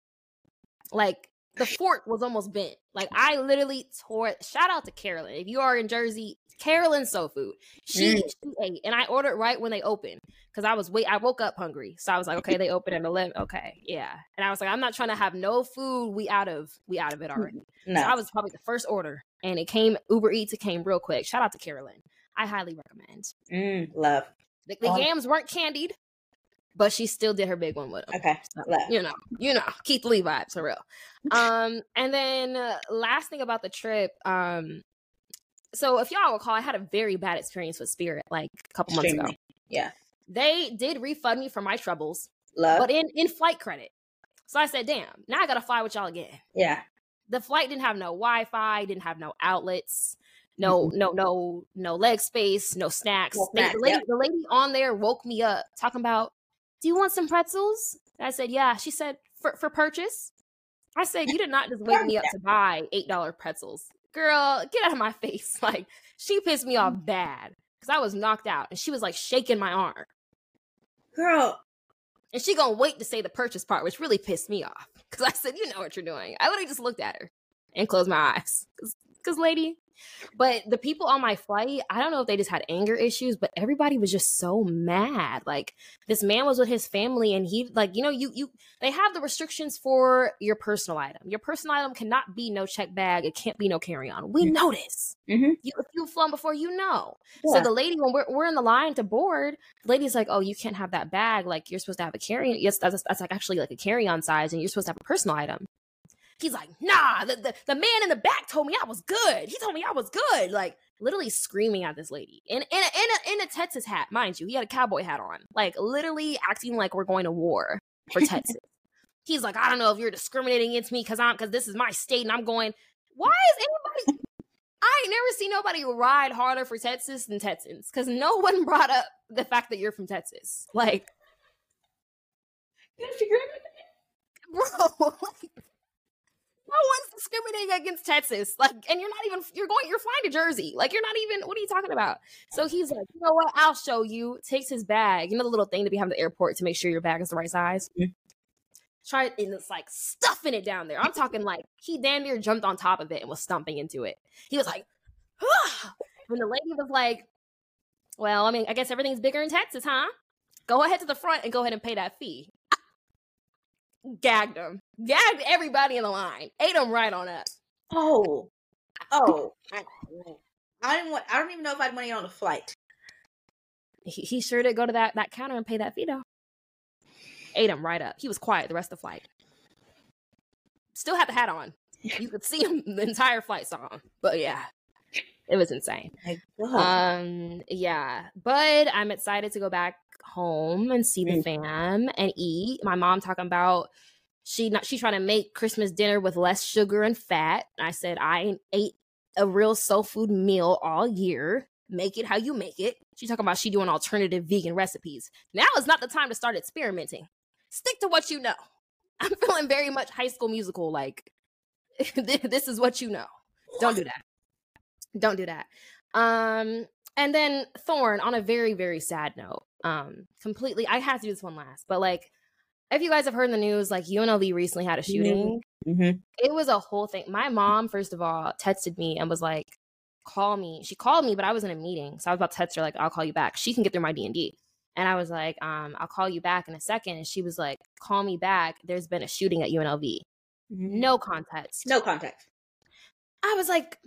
Like the fork was almost bent. Like I literally tore it. Shout out to Carolyn. If you are in Jersey, Carolyn Soul Food. She, Mm. she ate, and I ordered right when they opened because I was wait. I woke up hungry, so I was like, okay, they open at eleven. Okay, yeah, and I was like, I'm not trying to have no food. We out of we out of it already. No. So I was probably the first order, and it came Uber Eats. It came real quick. Shout out to Carolyn. I highly recommend. Mm, love. The, the Oh. yams weren't candied, but she still did her big one with them. Okay. So, you know, you know, Keith Lee vibes for real. Um, and then uh, last thing about the trip, um, so if y'all recall, I had a very bad experience with Spirit like a couple months ago. Yeah. They did refund me for my troubles, Love. but in in flight credit. So I said, "Damn, now I gotta fly with y'all again." yeah. The flight didn't have no Wi-Fi, didn't have no outlets, no no no no leg space, no snacks. No They- snacks, the, lady, yep. the lady on there woke me up talking about, "Do you want some pretzels?" I said, "Yeah." She said, "For for purchase." I said, "You did not just wake me up to buy eight dollar pretzels, girl. Get out of my face!" Like she pissed me off bad because I was knocked out, and she was like shaking my arm, Girl. and she gonna wait to say the purchase part, which really pissed me off because I said, "You know what you're doing." I literally just looked at her and closed my eyes because, lady. But the people on my flight, I don't know if they just had anger issues, but everybody was just so mad. Like this man was with his family, and he, like, you know, you you they have the restrictions for your personal item. Your personal item cannot be no check bag. It can't be no carry on. We know this. Mhm. You, if you've flown before, you know. Yeah. So the lady, when we're, we're in the line to board, the lady's like, "Oh, you can't have that bag. Like you're supposed to have a carry. On. Yes, that's, that's like actually like a carry on size, and you're supposed to have a personal item." He's like, "Nah, the, the the man in the back told me I was good. He told me I was good." Like literally screaming at this lady in in a, in a, in a Texas hat, mind you. He had a cowboy hat on, like literally acting like we're going to war for Texas. He's like, "I don't know if you're discriminating against me because I'm because this is my state and I'm going." Why is anybody? I ain't never seen nobody ride harder for Texas than Texans because no one brought up the fact that you're from Texas. Like, bro, like, one's discriminating against Texas. Like, and you're not even you're going you're flying to Jersey. Like, you're not even. What are you talking about? So he's like, you know what? I'll show you. Takes his bag. You know the little thing to be having at the airport to make sure your bag is the right size. Mhm. Try and it's like stuffing it down there. I'm talking like he damn near jumped on top of it and was stomping into it. He was like, ah. and the lady was like, "Well, I mean, I guess everything's bigger in Texas, huh? Go ahead to the front and go ahead and pay that fee." Gagged him, gagged everybody in the line, ate them right on up. Oh. Oh. I, I didn't want I don't even know if I'd want to get on a flight. He, he sure did go to that that counter and pay that fee though. Ate him right up. He was quiet the rest of the flight. Still had the hat on. You could see him the entire flight saw him. But yeah, it was insane. Um, yeah, but I'm excited to go back home and see the Mm. fam and eat. My mom talking about she not she trying to make Christmas dinner with less sugar and fat. I said I ain't ate a real soul food meal all year. Make it how you make it. She talking about she doing alternative vegan recipes. Now is not the time to start experimenting. Stick to what you know. I'm feeling very much high school musical like this is what you know. Don't do that. Don't do that. Um, and then Thorn on a very, very sad note. Um, completely I have to do this one last, but like if you guys have heard in the news, like UNLV recently had a shooting. Mhm. It was a whole thing. My mom, first of all, texted me and was like, call me. She called me, but I was in a meeting. So I was about to text her, like, I'll call you back. She can get through my D and D. And I was like, um, I'll call you back in a second. And she was like, call me back. There's been a shooting at UNLV. No context. No context. I was like,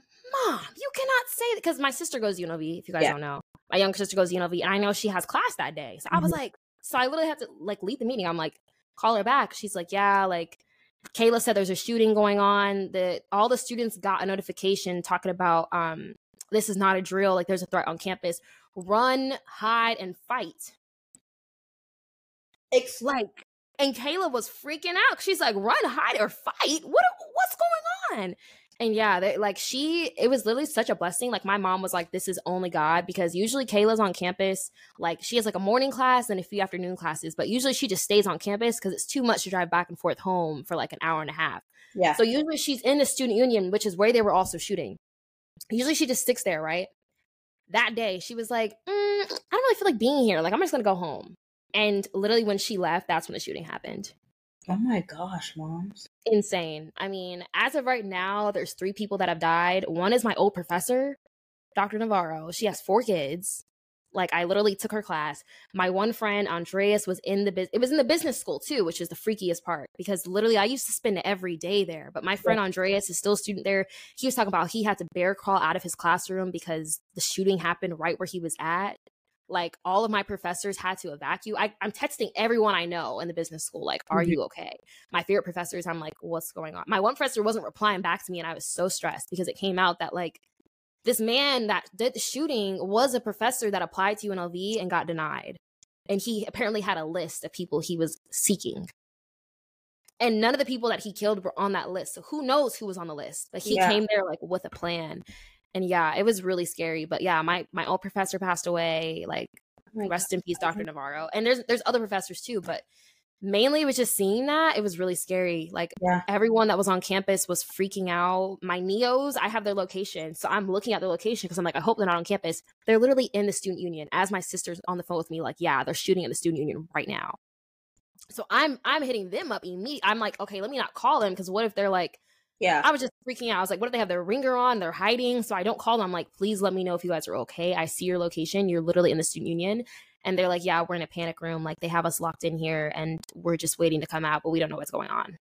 Mom, you cannot say that because my sister goes to UNLV, if you guys Yeah. don't know. My younger sister goes to UNLV, and I know she has class that day. So I was Mhm. like, so I literally had to like leave the meeting. I'm like, call her back. She's like, yeah, like Kayla said there's a shooting going on. That all the students got a notification talking about um this is not a drill, like there's a threat on campus. Run, hide, and fight. It's Like, and Kayla was freaking out. She's like, run, hide, or fight. What what's going on? And yeah, they, like she, it was literally such a blessing. Like my mom was like, "This is only God," because usually Kayla's on campus. Like she has like a morning class and a few afternoon classes, but usually she just stays on campus because it's too much to drive back and forth home for like an hour and a half. yeah. So usually she's in the student union, which is where they were also shooting. Usually she just sticks there, right? That day she was like, mm, "I don't really feel like being here. Like I'm just gonna go home." And literally when she left, that's when the shooting happened oh my gosh, moms. Insane. I mean, as of right now, there's three people that have died. One is my old professor. Dr. Navarro. She has four kids. Like I literally took her class. My one friend Andreas was in the business. It was in the business school too, which is the freakiest part because literally I used to spend every day there. But my friend Andreas is still a student there. He was talking about he had to bear crawl out of his classroom because the shooting happened right where he was at. Like all of my professors had to evacuate. I, am texting everyone I know in the business school, like, "Are mm-hmm. you okay?" My favorite professors, I'm like, "What's going on?" My one professor wasn't replying back to me, and I was so stressed because it came out that like this man that did the shooting was a professor that applied to UNLV and got denied. And he apparently had a list of people he was seeking. And none of the people that he killed were on that list. So who knows who was on the list? But he yeah. came there like with a plan. And yeah, it was really scary. But yeah, my my old professor passed away. Like oh rest God. in peace, Dr. Navarro. And there's there's other professors too, but mainly it was just seeing that it was really scary like yeah. everyone that was on campus was freaking out my neos i have their location so i'm looking at their location because i'm like i hope they're not on campus they're literally in the student union as my sister's on the phone with me like yeah they're shooting at the student union right now so i'm i'm hitting them up immediately i'm like okay let me not call them because what if they're like yeah i was just freaking out i was like what if they have their ringer on they're hiding so i don't call them i'm like please let me know if you guys are okay i see your location you're literally in the student union and they're like, yeah, we're in a panic room. Like they have us locked in here and we're just waiting to come out, but we don't know what's going on.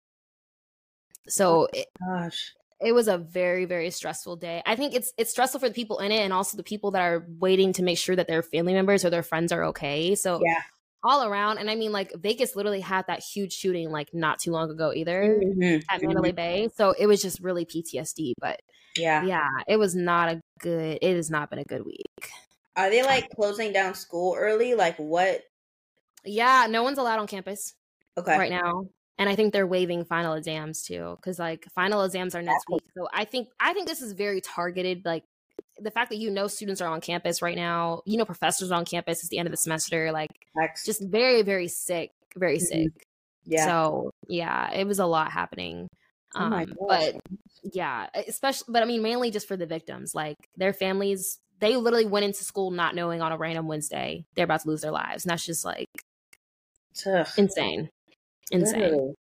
So, oh it, gosh, it was a very very stressful day. I think it's it's stressful for the people in it and also the people that are waiting to make sure that their family members or their friends are okay. So yeah. All around, and I mean, like Vegas literally had that huge shooting like not too long ago either mm-hmm. at Mandalay mm-hmm. Bay. So it was just really PTSD. But yeah, yeah, it was not a good. It has not been a good week. Are they like closing down school early? Like what? Yeah, no one's allowed on campus. Okay. Right now. And I think they're waiving final exams too cuz like final exams are next week. So I think I think this is very targeted like the fact that you know students are on campus right now, you know professors are on campus, it's the end of the semester like Next. just very very sick, very mm-hmm. sick. Yeah. So, yeah, it was a lot happening. Oh um oh but yeah, especially but I mean mainly just for the victims. Like their families they literally went into school not knowing on a random Wednesday they're about to lose their lives. And that's just like Ugh. insane. Insane. Literally.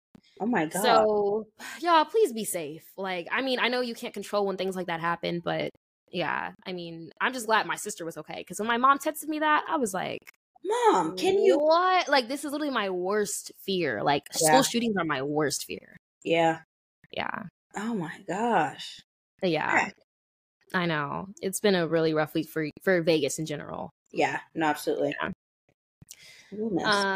Oh my god. So, y'all, please be safe. Like, I mean, I know you can't control when things like that happen, but yeah, I mean, I'm just glad my sister was okay. Because when my mom texted me that, I was like, "Mom, can you what? Like, this is literally my worst fear. Like, yeah. school shootings are my worst fear." Yeah. Yeah. Oh my gosh. Yeah. I know. It's been a really rough week for for Vegas in general. Yeah, no, absolutely. Yeah.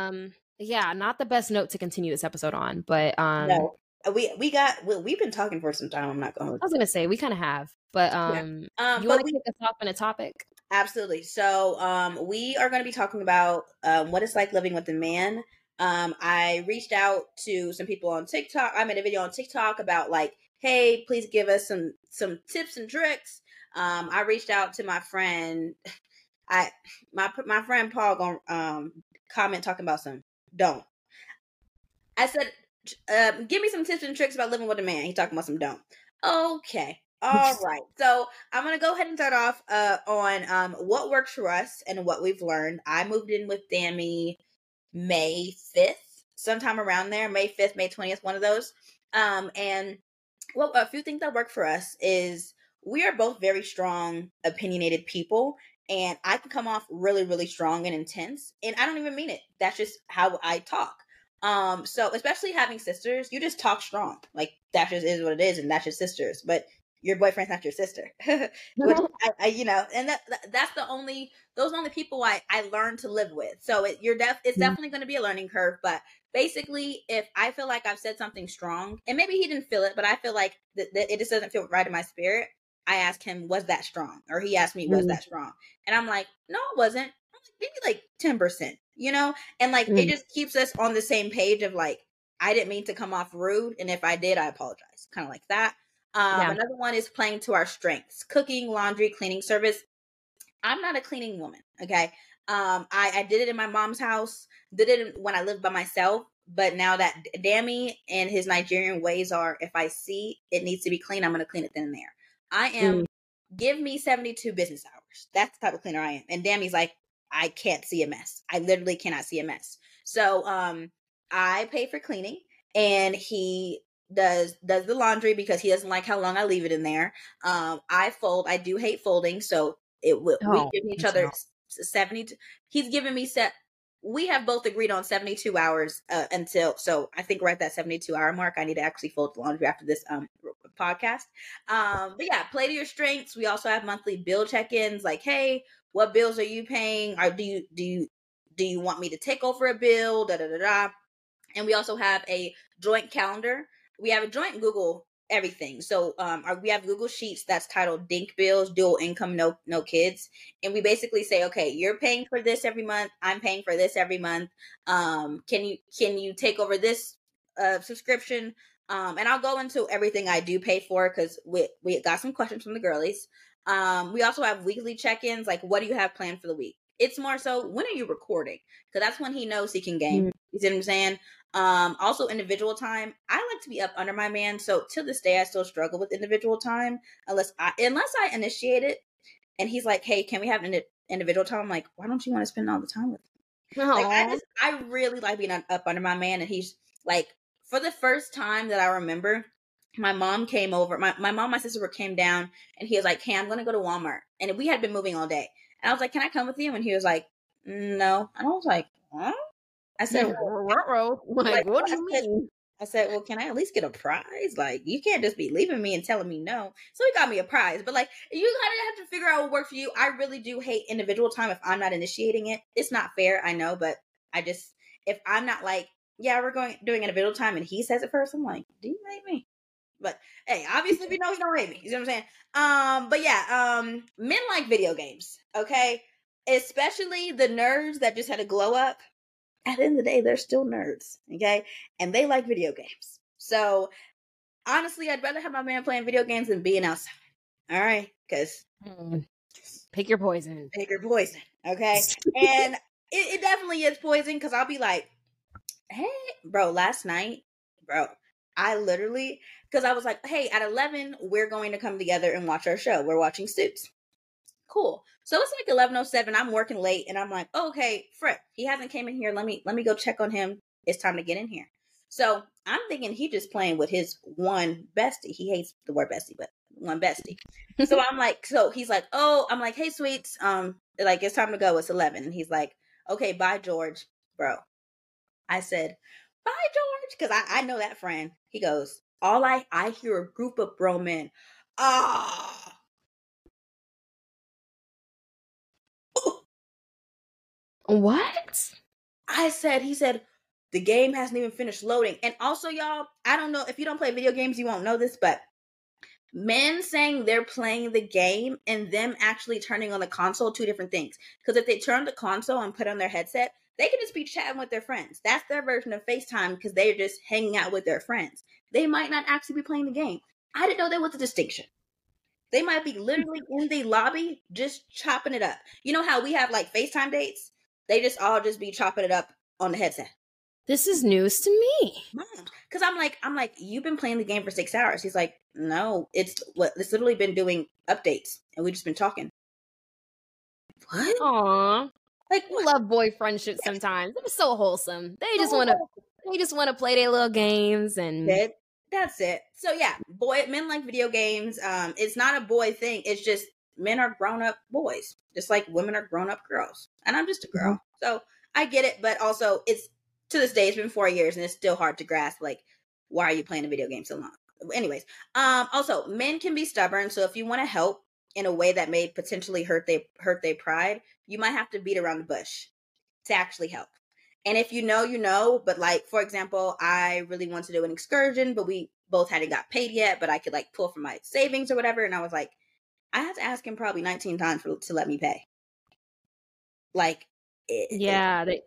Um yeah, not the best note to continue this episode on, but um no. We we got we, we've been talking for some time. I'm not going. To. I was gonna say we kind of have, but um, yeah. um you want to kick us off on a topic? Absolutely. So um, we are going to be talking about um, what it's like living with a man. Um, I reached out to some people on TikTok. I made a video on TikTok about like, hey, please give us some some tips and tricks um, I reached out to my friend. I my my friend Paul gonna um comment talking about some don't. I said, uh, give me some tips and tricks about living with a man. He talking about some don't. Okay. All right. So I'm gonna go ahead and start off uh, on um, what works for us and what we've learned. I moved in with Dammy May 5th, sometime around there, May 5th, May 20th, one of those. Um, and well, a few things that work for us is we are both very strong, opinionated people. And I can come off really, really strong and intense. And I don't even mean it. That's just how I talk. Um, so especially having sisters, you just talk strong. Like that just is what it is, and that's your sisters. But your boyfriend's not your sister. Which I, I, you know, and that, that's the only those only people I I learned to live with. So it, you're def it's mm-hmm. definitely going to be a learning curve. But basically, if I feel like I've said something strong, and maybe he didn't feel it, but I feel like that, that it just doesn't feel right in my spirit, I asked him, was that strong? Or he asked me, was mm. that strong? And I'm like, no, it wasn't. Maybe like 10%, you know? And like, mm. it just keeps us on the same page of like, I didn't mean to come off rude. And if I did, I apologize. Kind of like that. Um, yeah. Another one is playing to our strengths cooking, laundry, cleaning service. I'm not a cleaning woman. Okay. Um, I, I did it in my mom's house, did it when I lived by myself. But now that Dammy and his Nigerian ways are, if I see it needs to be clean, I'm going to clean it then and there. I am, mm. give me 72 business hours. That's the type of cleaner I am. And Dammy's like, I can't see a mess. I literally cannot see a mess. So um I pay for cleaning and he does does the laundry because he doesn't like how long I leave it in there. Um I fold. I do hate folding, so it will. Oh, we give each other seventy. He's giving me set. We have both agreed on seventy two hours uh, until. So I think we're at that seventy two hour mark. I need to actually fold the laundry after this um podcast. Um, but yeah, play to your strengths. We also have monthly bill check ins. Like, hey, what bills are you paying? Or do you do you do you want me to take over a bill? Da da da da. And we also have a joint calendar. We have a joint Google everything. So um our, we have Google Sheets that's titled Dink Bills, Dual Income, No No Kids, and we basically say, okay, you're paying for this every month. I'm paying for this every month. Um, can you can you take over this uh subscription? Um, and I'll go into everything I do pay for because we we got some questions from the girlies. Um, we also have weekly check-ins, like what do you have planned for the week? It's more so when are you recording? Because that's when he knows he can game. Mm-hmm. You see what I'm saying? Um, also individual time. I like to be up under my man, so to this day I still struggle with individual time unless I unless I initiate it and he's like, "Hey, can we have an individual time?" I'm like, "Why don't you want to spend all the time with me?" Like I just I really like being up under my man, and he's like, for the first time that I remember, my mom came over. My my mom, my sister came down, and he was like, "Hey, I'm gonna go to Walmart," and we had been moving all day, and I was like, "Can I come with you?" And he was like, "No," and I was like, "Huh?" I said, well, like, what do you mean? I said, well, can I at least get a prize? Like, you can't just be leaving me and telling me no. So he got me a prize. But like, you kind of have to figure out what works for you. I really do hate individual time if I'm not initiating it. It's not fair, I know, but I just if I'm not like, yeah, we're going doing individual time, and he says it first, I'm like, do you hate me? But hey, obviously we know he don't hate me. You know what I'm saying? Um, but yeah, um, men like video games, okay? Especially the nerds that just had a glow up at the end of the day, they're still nerds, okay? And they like video games. So honestly, I'd rather have my man playing video games than being outside. All right, because mm. pick your poison. Pick your poison, okay? and it, it definitely is poison because I'll be like, hey, bro, last night, bro, I literally because I was like, hey, at eleven, we're going to come together and watch our show. We're watching Suits cool. So it's like 11:07. I'm working late, and I'm like, oh, okay, Fred, he hasn't came in here. Let me let me go check on him. It's time to get in here. So I'm thinking he just playing with his one bestie. He hates the word bestie, but one bestie. so I'm like, so he's like, oh, I'm like, hey, sweets, um, like it's time to go. It's 11, and he's like, okay, bye, George, bro. I said, bye, George, because I I know that friend. He goes, all I I hear a group of bro men. Ah. Oh, What? I said, he said, the game hasn't even finished loading. And also, y'all, I don't know if you don't play video games, you won't know this, but men saying they're playing the game and them actually turning on the console, two different things. Because if they turn the console and put on their headset, they can just be chatting with their friends. That's their version of FaceTime because they're just hanging out with their friends. They might not actually be playing the game. I didn't know there was a distinction. They might be literally in the lobby just chopping it up. You know how we have like FaceTime dates? They just all just be chopping it up on the headset. This is news to me. Because I'm like, I'm like, you've been playing the game for six hours. He's like, no, it's what it's literally been doing updates, and we've just been talking. What? Aww. Like we love boy friendship sometimes. It's so wholesome. They just want to, they just want to play their little games and. That, that's it. So yeah, boy, men like video games. Um, it's not a boy thing. It's just men are grown up boys, just like women are grown up girls. And I'm just a girl. Mm-hmm. So I get it, but also it's to this day, it's been four years and it's still hard to grasp like, why are you playing a video game so long? Anyways, um, also men can be stubborn. So if you want to help in a way that may potentially hurt they hurt their pride, you might have to beat around the bush to actually help. And if you know, you know, but like for example, I really want to do an excursion, but we both hadn't got paid yet, but I could like pull from my savings or whatever. And I was like, I had to ask him probably 19 times for, to let me pay. Like, it, yeah, they,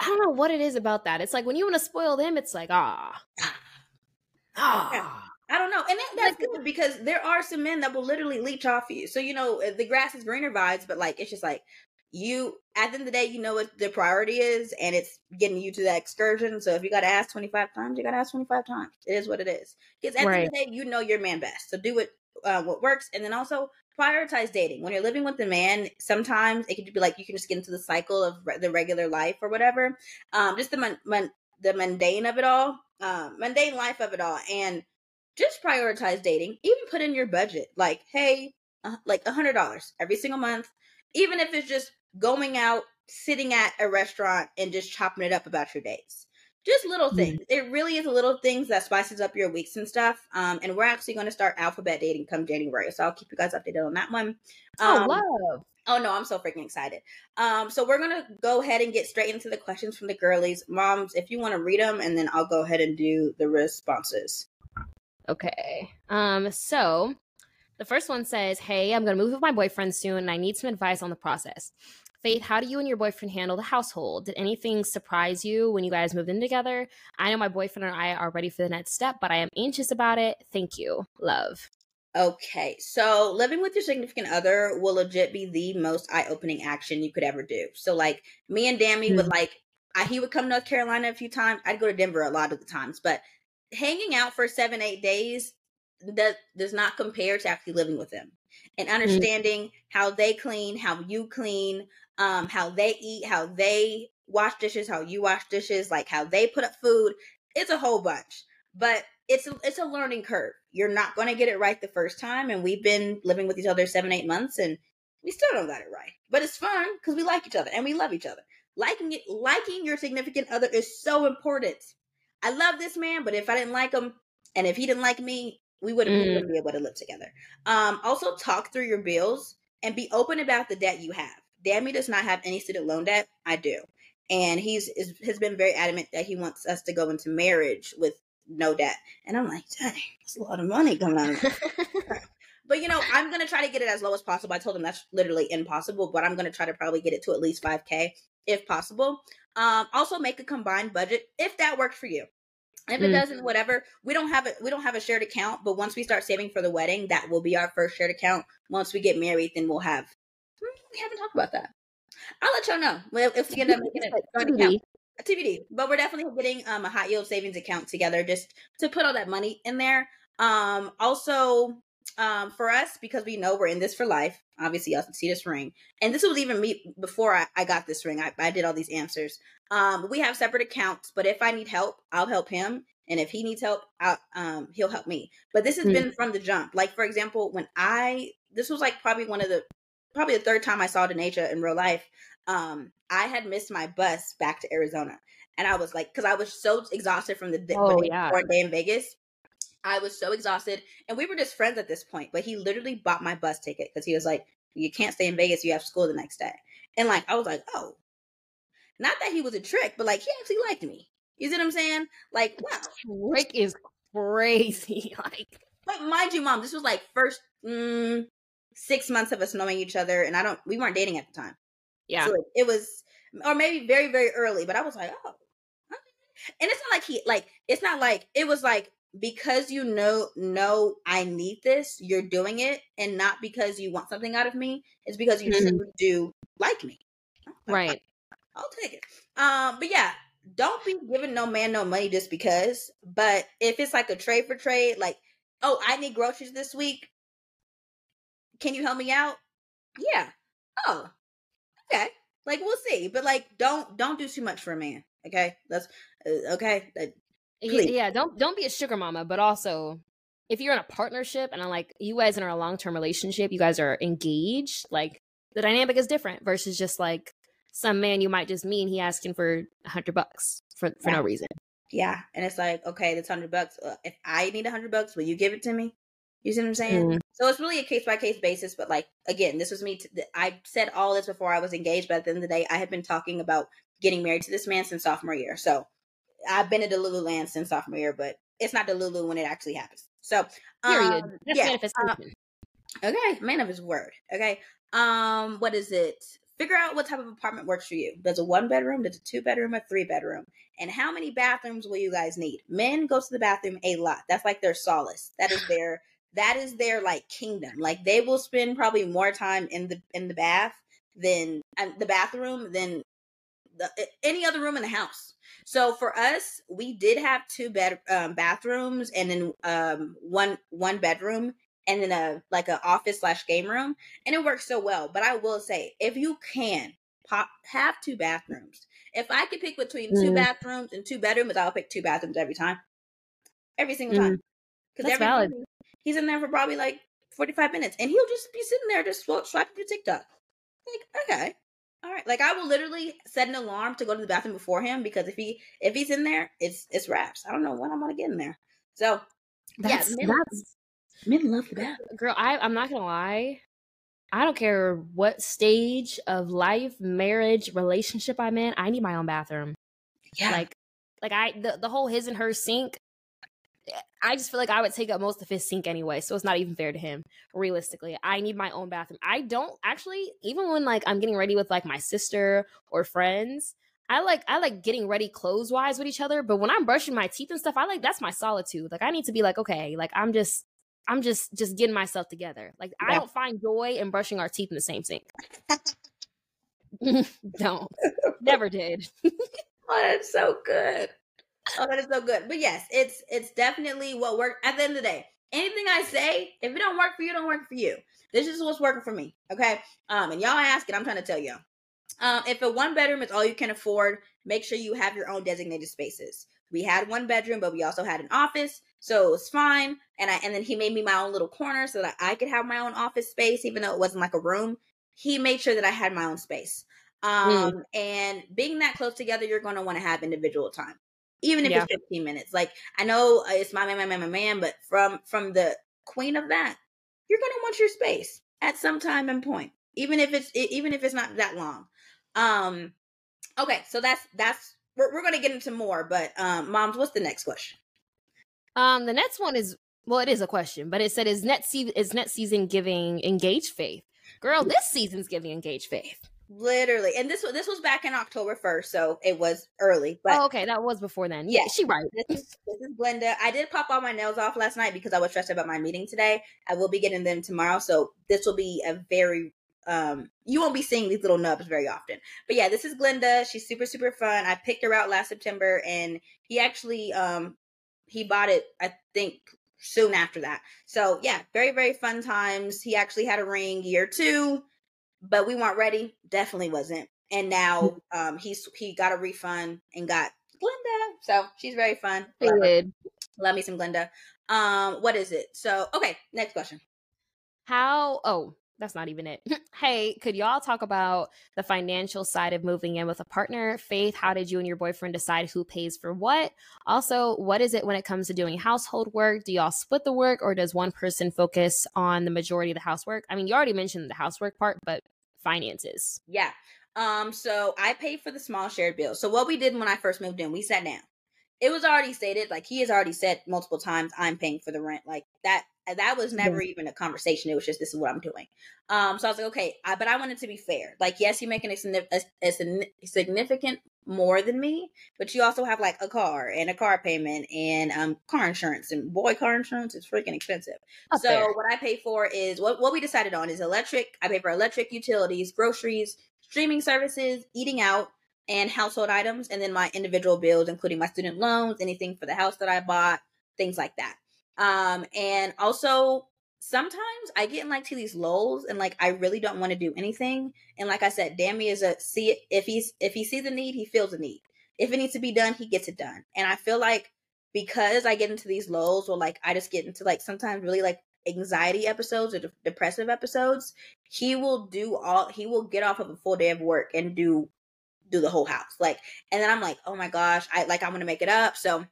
I don't know what it is about that. It's like when you want to spoil them, it's like ah, ah. I don't know, and that, that's good because there are some men that will literally leech off you. So you know, the grass is greener vibes, but like it's just like you at the end of the day, you know what the priority is, and it's getting you to that excursion. So if you got to ask 25 times, you got to ask 25 times. It is what it is. Because at right. the end of the day, you know your man best. So do it uh, what works, and then also prioritize dating. When you're living with a man, sometimes it could be like you can just get into the cycle of re- the regular life or whatever. Um, just the mon- mon- the mundane of it all, um, mundane life of it all, and just prioritize dating. Even put in your budget, like, hey, uh, like a hundred dollars every single month, even if it's just going out, sitting at a restaurant, and just chopping it up about your days. Just little Mm. things. It really is little things that spices up your weeks and stuff. Um, and we're actually going to start alphabet dating come January, so I'll keep you guys updated on that one. Oh, Um, love. Oh no, I'm so freaking excited. Um, so we're gonna go ahead and get straight into the questions from the girlies. Moms, if you want to read them, and then I'll go ahead and do the responses. Okay. Um, so the first one says, Hey, I'm gonna move with my boyfriend soon and I need some advice on the process. Faith, how do you and your boyfriend handle the household? Did anything surprise you when you guys moved in together? I know my boyfriend and I are ready for the next step, but I am anxious about it. Thank you. Love. Okay, so living with your significant other will legit be the most eye-opening action you could ever do. So, like me and Dammy would like, I, he would come to North Carolina a few times. I'd go to Denver a lot of the times, but hanging out for seven, eight days that does not compare to actually living with them and understanding how they clean, how you clean, um, how they eat, how they wash dishes, how you wash dishes, like how they put up food. It's a whole bunch, but it's a, it's a learning curve. You're not going to get it right the first time, and we've been living with each other seven, eight months, and we still don't got it right. But it's fun because we like each other and we love each other. Liking it, liking your significant other is so important. I love this man, but if I didn't like him, and if he didn't like me, we wouldn't, we Mm. wouldn't be able to live together. Um, also, talk through your bills and be open about the debt you have. Dammy does not have any student loan debt. I do, and he's is, has been very adamant that he wants us to go into marriage with no debt. And I'm like, dang, that's a lot of money coming out of it. But you know, I'm gonna try to get it as low as possible. I told him that's literally impossible, but I'm gonna try to probably get it to at least 5k if possible. Um, also make a combined budget if that works for you. If it Mm. doesn't, whatever. We don't have it. We don't have a shared account, but once we start saving for the wedding, that will be our first shared account. Once we get married, then we'll have. Hmm, We haven't talked about that. I'll let y'all know if we end up making a joint account a TBD. But we're definitely getting um, a high yield savings account together just to put all that money in there. Um, also, um, for us, because we know we're in this for life, obviously, y'all can see this ring. And this was even me before I, I got this ring. I, I did all these answers. Um, we have separate accounts, but if I need help, I'll help him. And if he needs help, I'll, um, he'll help me. But this has Mm. been from the jump. Like, for example, when I, this was like probably one of the, probably the third time I saw Denasia in real life um i had missed my bus back to arizona and i was like because i was so exhausted from the, the Oh, yeah. day in vegas i was so exhausted and we were just friends at this point but he literally bought my bus ticket because he was like you can't stay in vegas you have school the next day and like i was like oh not that he was a trick but like he actually liked me you see what i'm saying like wow Rick is crazy. Like, but mind you mom this was like first mm, six months of us knowing each other and i don't we weren't dating at the time yeah. So it was, or maybe very, very early, but I was like, oh. And it's not like he, like, it's not like, it was like, because you know, know I need this, you're doing it, and not because you want something out of me. It's because you Mhm. do like me. right. I'll take it. Um, but yeah, don't be giving no man no money just because. But if it's like a trade for trade, like, oh, I need groceries this week. Can you help me out? Yeah. Oh, okay. Like we'll see, but like, don't don't do too much for a man. Okay, that's uh, okay. Y- Please. Yeah, don't don't be a sugar mama, but also if you're in a partnership and I'm like you guys are in a long term relationship, you guys are engaged, like the dynamic is different versus just like some man you might just meet and he asking for a hundred bucks for for Yeah. no reason. yeah, and it's like, okay, that's hundred bucks. Uh, if I need a hundred bucks, will you give it to me? You see what I'm saying? Mm. So it's really a case by case basis. But like again, this was me. T- I said all this before I was engaged, but at the end of the day, I had been talking about getting married to this man since sophomore year. So I've been at the Lulu land since sophomore year, but it's not the Lulu when it actually happens. So Period. um, yeah, manifestation. Okay, man of his word. Okay. Um, what is it? Figure out what type of apartment works for you. Does a one bedroom, does a two bedroom, a three bedroom? And how many bathrooms will you guys need? Men go to the bathroom a lot. That's like their solace. That is their that is their like kingdom. Like they will spend probably more time in the in the bath than and the bathroom than the, any other room in the house. So for us, we did have two bed um, bathrooms and then um, one one bedroom and then a like a office slash game room, and it works so well. But I will say, if you can pop have two bathrooms, if I could pick between two Mm. bathrooms and two bedrooms, I'll pick two bathrooms every time, every single Mm. time. Because That's valid. he's in there for probably like 45 minutes. And he'll just be sitting there just swiping through TikTok. Like, okay. All right. Like I will literally set an alarm to go to the bathroom before him because if he if he's in there, it's it's wraps. I don't know when I'm gonna get in there. So that's, yeah, men, that's men love the bath. Girl, I I'm not gonna lie. I don't care what stage of life, marriage, relationship I'm in, I need my own bathroom. Yeah. Like like I the, the whole his and her sink I just feel like I would take up most of his sink anyway, so it's not even fair to him. Realistically, I need my own bathroom. I don't actually, even when like I'm getting ready with like my sister or friends, I like I like getting ready clothes wise with each other. But when I'm brushing my teeth and stuff, I like that's my solitude. Like I need to be like, okay, like I'm just I'm just just getting myself together. Like yeah. I don't find joy in brushing our teeth in the same sink. don't. Never did. oh, that's so good oh, that is so good. But yes, it's it's definitely what worked. At the end of the day, anything I say, if it don't work for you, don't work for you. This is what's working for me. Okay. Um, and y'all ask it, I'm trying to tell y'all. Um, if a one bedroom is all you can afford, make sure you have your own designated spaces. We had one bedroom, but we also had an office, so it was fine. And I and then he made me my own little corner so that I could have my own office space, even though it wasn't like a room. He made sure that I had my own space. Mm. Um, mm. and being that close together, you're going to want to have individual time even if yeah. it's 15 minutes. Like I know uh, it's my man, my man, my man, but from from the queen of that, you're gonna want your space at some time and point, even if it's even if it's not that long. Um, okay, so that's that's we're we're gonna get into more, but um, moms, what's the next question? Um, the next one is well, it is a question, but it said is net se- is net season giving engaged faith? Girl, this season's giving engaged faith. Literally, and this was this was back in October first, so it was early. But oh, okay, that was before then. Yeah, she right. This is, this is Glenda. I did pop all my nails off last night because I was stressed about my meeting today. I will be getting them tomorrow, so this will be a very um you won't be seeing these little nubs very often but yeah this is glenda she's super super fun i picked her out last september and he actually um he bought it i think soon after that so yeah very very fun times he actually had a ring year two but we weren't ready. Definitely wasn't. And now um, he's he got a refund and got Glenda. So she's very fun. Love, Love me some Glenda. Um, what is it? So okay, next question. How? Oh, that's not even it. hey, could y'all talk about the financial side of moving in with a partner? Faith, how did you and your boyfriend decide who pays for what? Also, what is it when it comes to doing household work? Do y'all split the work or does one person focus on the majority of the housework? I mean, you already mentioned the housework part, but finances. Yeah. Um, so I paid for the small shared bill. So what we did when I first moved in, we sat down. It was already stated, like he has already said multiple times, I'm paying for the rent. Like that that was never even a conversation. It was just this is what I'm doing. Um, so I was like, okay, I, but I wanted to be fair. Like, yes, you're making a, a, a, significant more than me, but you also have like a car and a car payment and um car insurance and boy car insurance is freaking expensive. So there. what I pay for is what what we decided on is electric. I pay for electric utilities, groceries, streaming services, eating out, and household items, and then my individual bills, including my student loans, anything for the house that I bought, things like that. Um, and also sometimes I get in like to these lulls and like I really don't want to do anything. And like I said, Dammy is a see if he's if he sees a need, he feels a need. If it needs to be done, he gets it done. And I feel like because I get into these lulls or like I just get into like sometimes really like anxiety episodes or de- depressive episodes, he will do all he will get off of a full day of work and do do the whole house. Like and then I'm like, "Oh my gosh, I like I'm to make it up." So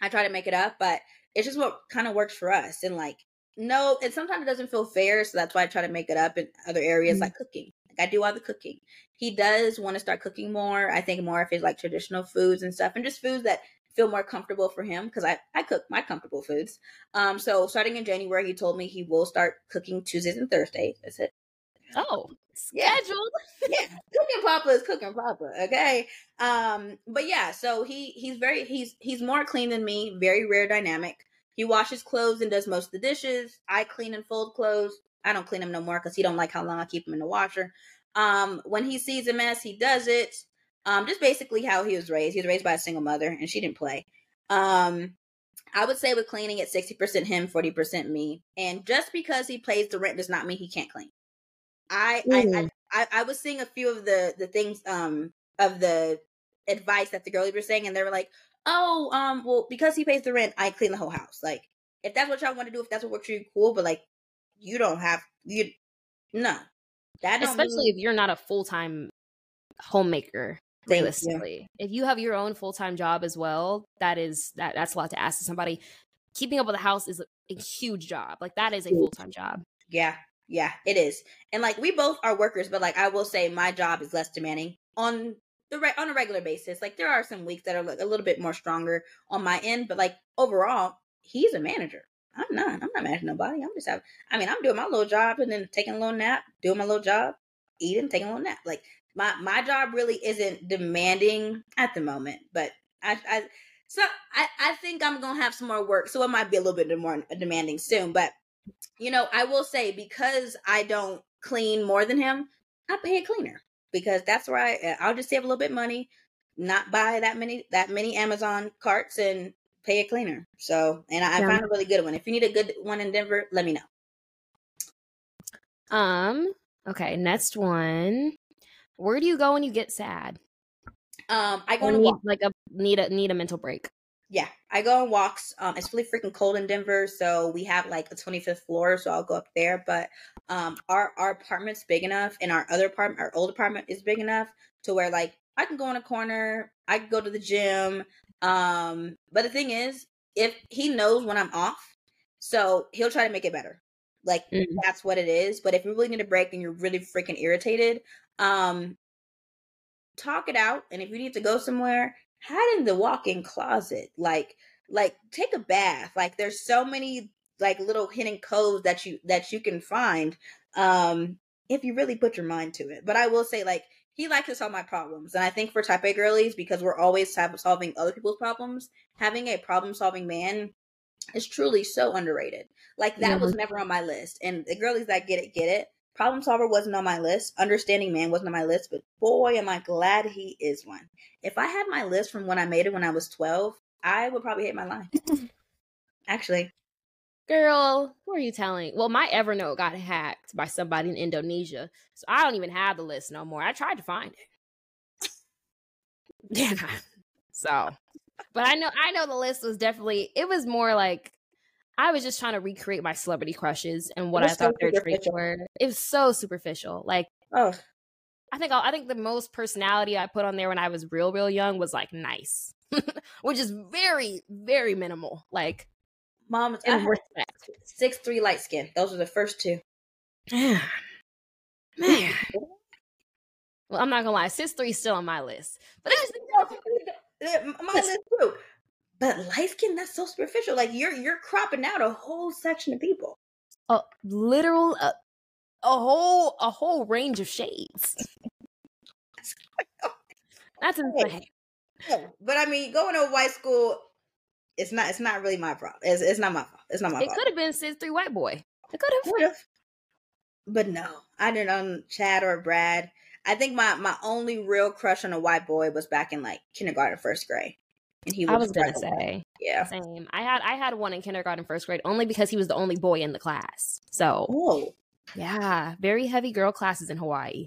I try to make it up, but it's just what kind of works for us. And like, no, and sometimes it doesn't feel fair. So that's why I try to make it up in other areas mm-hmm. like cooking. Like I do all the cooking. He does want to start cooking more. I think more of his like traditional foods and stuff and just foods that feel more comfortable for him because I, I cook my comfortable foods. Um, so starting in January, he told me he will start cooking Tuesdays and Thursdays. That's it. Oh, scheduled. Yeah. Cooking Papa is cooking Papa. Okay. Um, but yeah, so he he's very he's he's more clean than me, very rare dynamic. He washes clothes and does most of the dishes. I clean and fold clothes. I don't clean them no more because he don't like how long I keep them in the washer. Um, when he sees a mess, he does it. Um, just basically how he was raised. He was raised by a single mother, and she didn't play. Um, I would say with cleaning, it's sixty percent him, forty percent me. And just because he pays the rent does not mean he can't clean. I, mm. I, I I was seeing a few of the the things um of the advice that the girlies were saying, and they were like, "Oh, um, well, because he pays the rent, I clean the whole house." Like, if that's what y'all want to do, if that's what works for you, cool. But like, you don't have you no. That Especially mean- if you're not a full time homemaker. Thank you. Realistically, if you have your own full time job as well, that is that that's a lot to ask of somebody. Keeping up with the house is a huge job. Like that is a full time job. Yeah, yeah, it is. And like we both are workers, but like I will say my job is less demanding on the re- on a regular basis. Like there are some weeks that are like a little bit more stronger on my end, but like overall, he's a manager. I'm not. I'm not managing nobody. I'm just having. I mean, I'm doing my little job and then taking a little nap, doing my little job, eating, taking a little nap. Like my my job really isn't demanding at the moment, but I I so I I think I'm gonna have some more work, so it might be a little bit more demanding soon. But you know, I will say because I don't clean more than him, I pay a cleaner because that's where I I'll just save a little bit money, not buy that many that many Amazon carts and pay a cleaner. So and I, Yeah. I found a really good one. If you need a good one in Denver, let me know. Um. Okay. Next one. Where do you go when you get sad? Um, I go a need, like a need a need a mental break. Yeah, I go on walks. Um, it's really freaking cold in Denver, so we have like a 25th floor, so I'll go up there. But um, our our apartment's big enough, and our other apartment, our old apartment, is big enough to where like I can go in a corner, I can go to the gym. Um, but the thing is, if he knows when I'm off, so he'll try to make it better. Like Mhm. that's what it is. But if you really need a break and you're really freaking irritated, um, talk it out. And if you need to go somewhere, hide in the walk-in closet. Like, like take a bath. Like there's so many like little hidden codes that you that you can find um if you really put your mind to it. But I will say like he likes to solve my problems. And I think for type A girlies, because we're always have, solving other people's problems, having a problem solving man is truly so underrated. Like that Yeah. was never on my list. And the girlies that get it, get it. Problem solver wasn't on my list. Understanding man wasn't on my list, but boy, am I glad he is one. If I had my list from when I made it when I was 12, I would probably hate my life. Actually, Girl, who are you telling? Well, my Evernote got hacked by somebody in Indonesia, so I don't even have the list no more. I tried to find it. Yeah. So, but I know I know the list was definitely it was more like I was just trying to recreate my celebrity crushes and what I was so thought their traits were. It was so superficial. Like oh, I think I think the most personality I put on there when I was real real young was like nice, which is very very minimal. Like mom, I in had respect. six three light skin. Those were the first two. Man, man. Well, I'm not gonna lie, Sis Three still on my list, but it's my list too. But light skin, that's so superficial. Like you're you're cropping out a whole section of people. a literal uh, a whole a whole range of shades. That's insane. But I mean, going to a white school, it's not it's not really my problem. It's, it's not my fault. It's not my It fault. could have been Sis Three White Boy. It could have. Would've. But no, I didn't on Chad or Brad. I think my my only real crush on a white boy was back in like kindergarten, first grade, and he was. I was gonna right away. say yeah. same. I had I had one in kindergarten, first grade, only because he was the only boy in the class. So Oh, yeah, very heavy girl classes in Hawaii.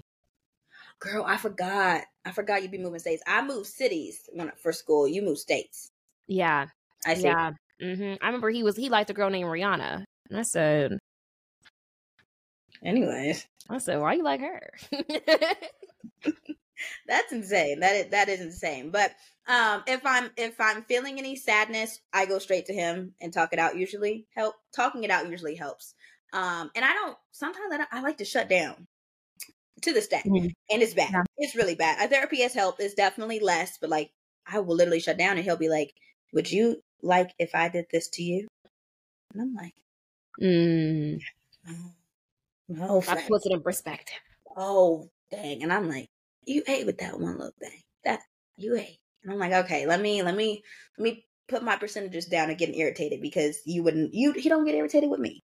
girl, I forgot. I forgot you'd be moving states. I moved cities when for school. You moved states. Yeah, I see. yeah. hmm I remember he was he liked a girl named Rihanna, and I said, Anyways, I said, why you like her? that's insane. That is, that is insane. But um, if I'm if I'm feeling any sadness, I go straight to him and talk it out. Usually help. Talking it out usually helps. Um, and I don't. Sometimes I, don't, I like to shut down. To this day, Mhm. and it's bad. Yeah. It's really bad. A therapy has helped. It's definitely less, but like I will literally shut down, and he'll be like, "Would you like if I did this to you?" And I'm like, mm, "No, no, that Frank. it in perspective. oh dang and i'm like you ate with that one little thing. That you ate. And i'm like okay let me let me let me put my percentages down and getting irritated because you wouldn't you he don't get irritated with me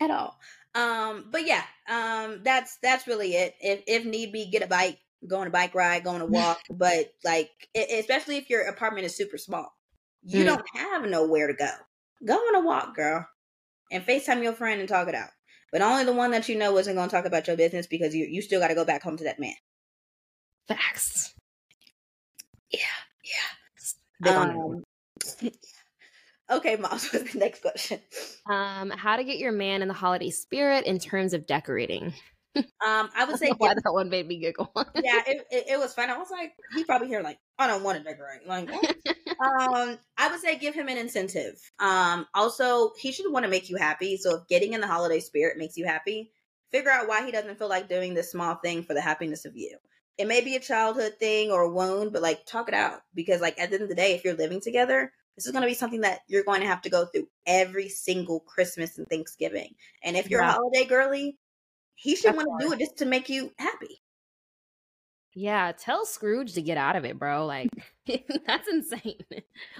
at all. Um but yeah um that's that's really it. If if need be get a bike go on a bike ride go on a walk. But like especially if your apartment is super small you Mm. don't have nowhere to go. Go on a walk girl and facetime your friend and talk it out. But only the one that you know isn't going to talk about your business because you you still got to go back home to that man. Facts. Yeah, yeah. Um, Okay, mom. What's the next question? Um, how to get your man in the holiday spirit in terms of decorating. Um, I would say Why give- that one made me giggle. yeah, it, it, it was fun. I was like, he probably here like, I don't want to decorate. Like, um, I would say give him an incentive. Um, also, he should want to make you happy. So if getting in the holiday spirit makes you happy, figure out why he doesn't feel like doing this small thing for the happiness of you. It may be a childhood thing or a wound, but like talk it out because like at the end of the day, if you're living together, this is going to be something that you're going to have to go through every single Christmas and Thanksgiving. And if you're a holiday girly, he should want to do it just to make you happy. yeah, tell Scrooge to get out of it, bro. Like that's insane.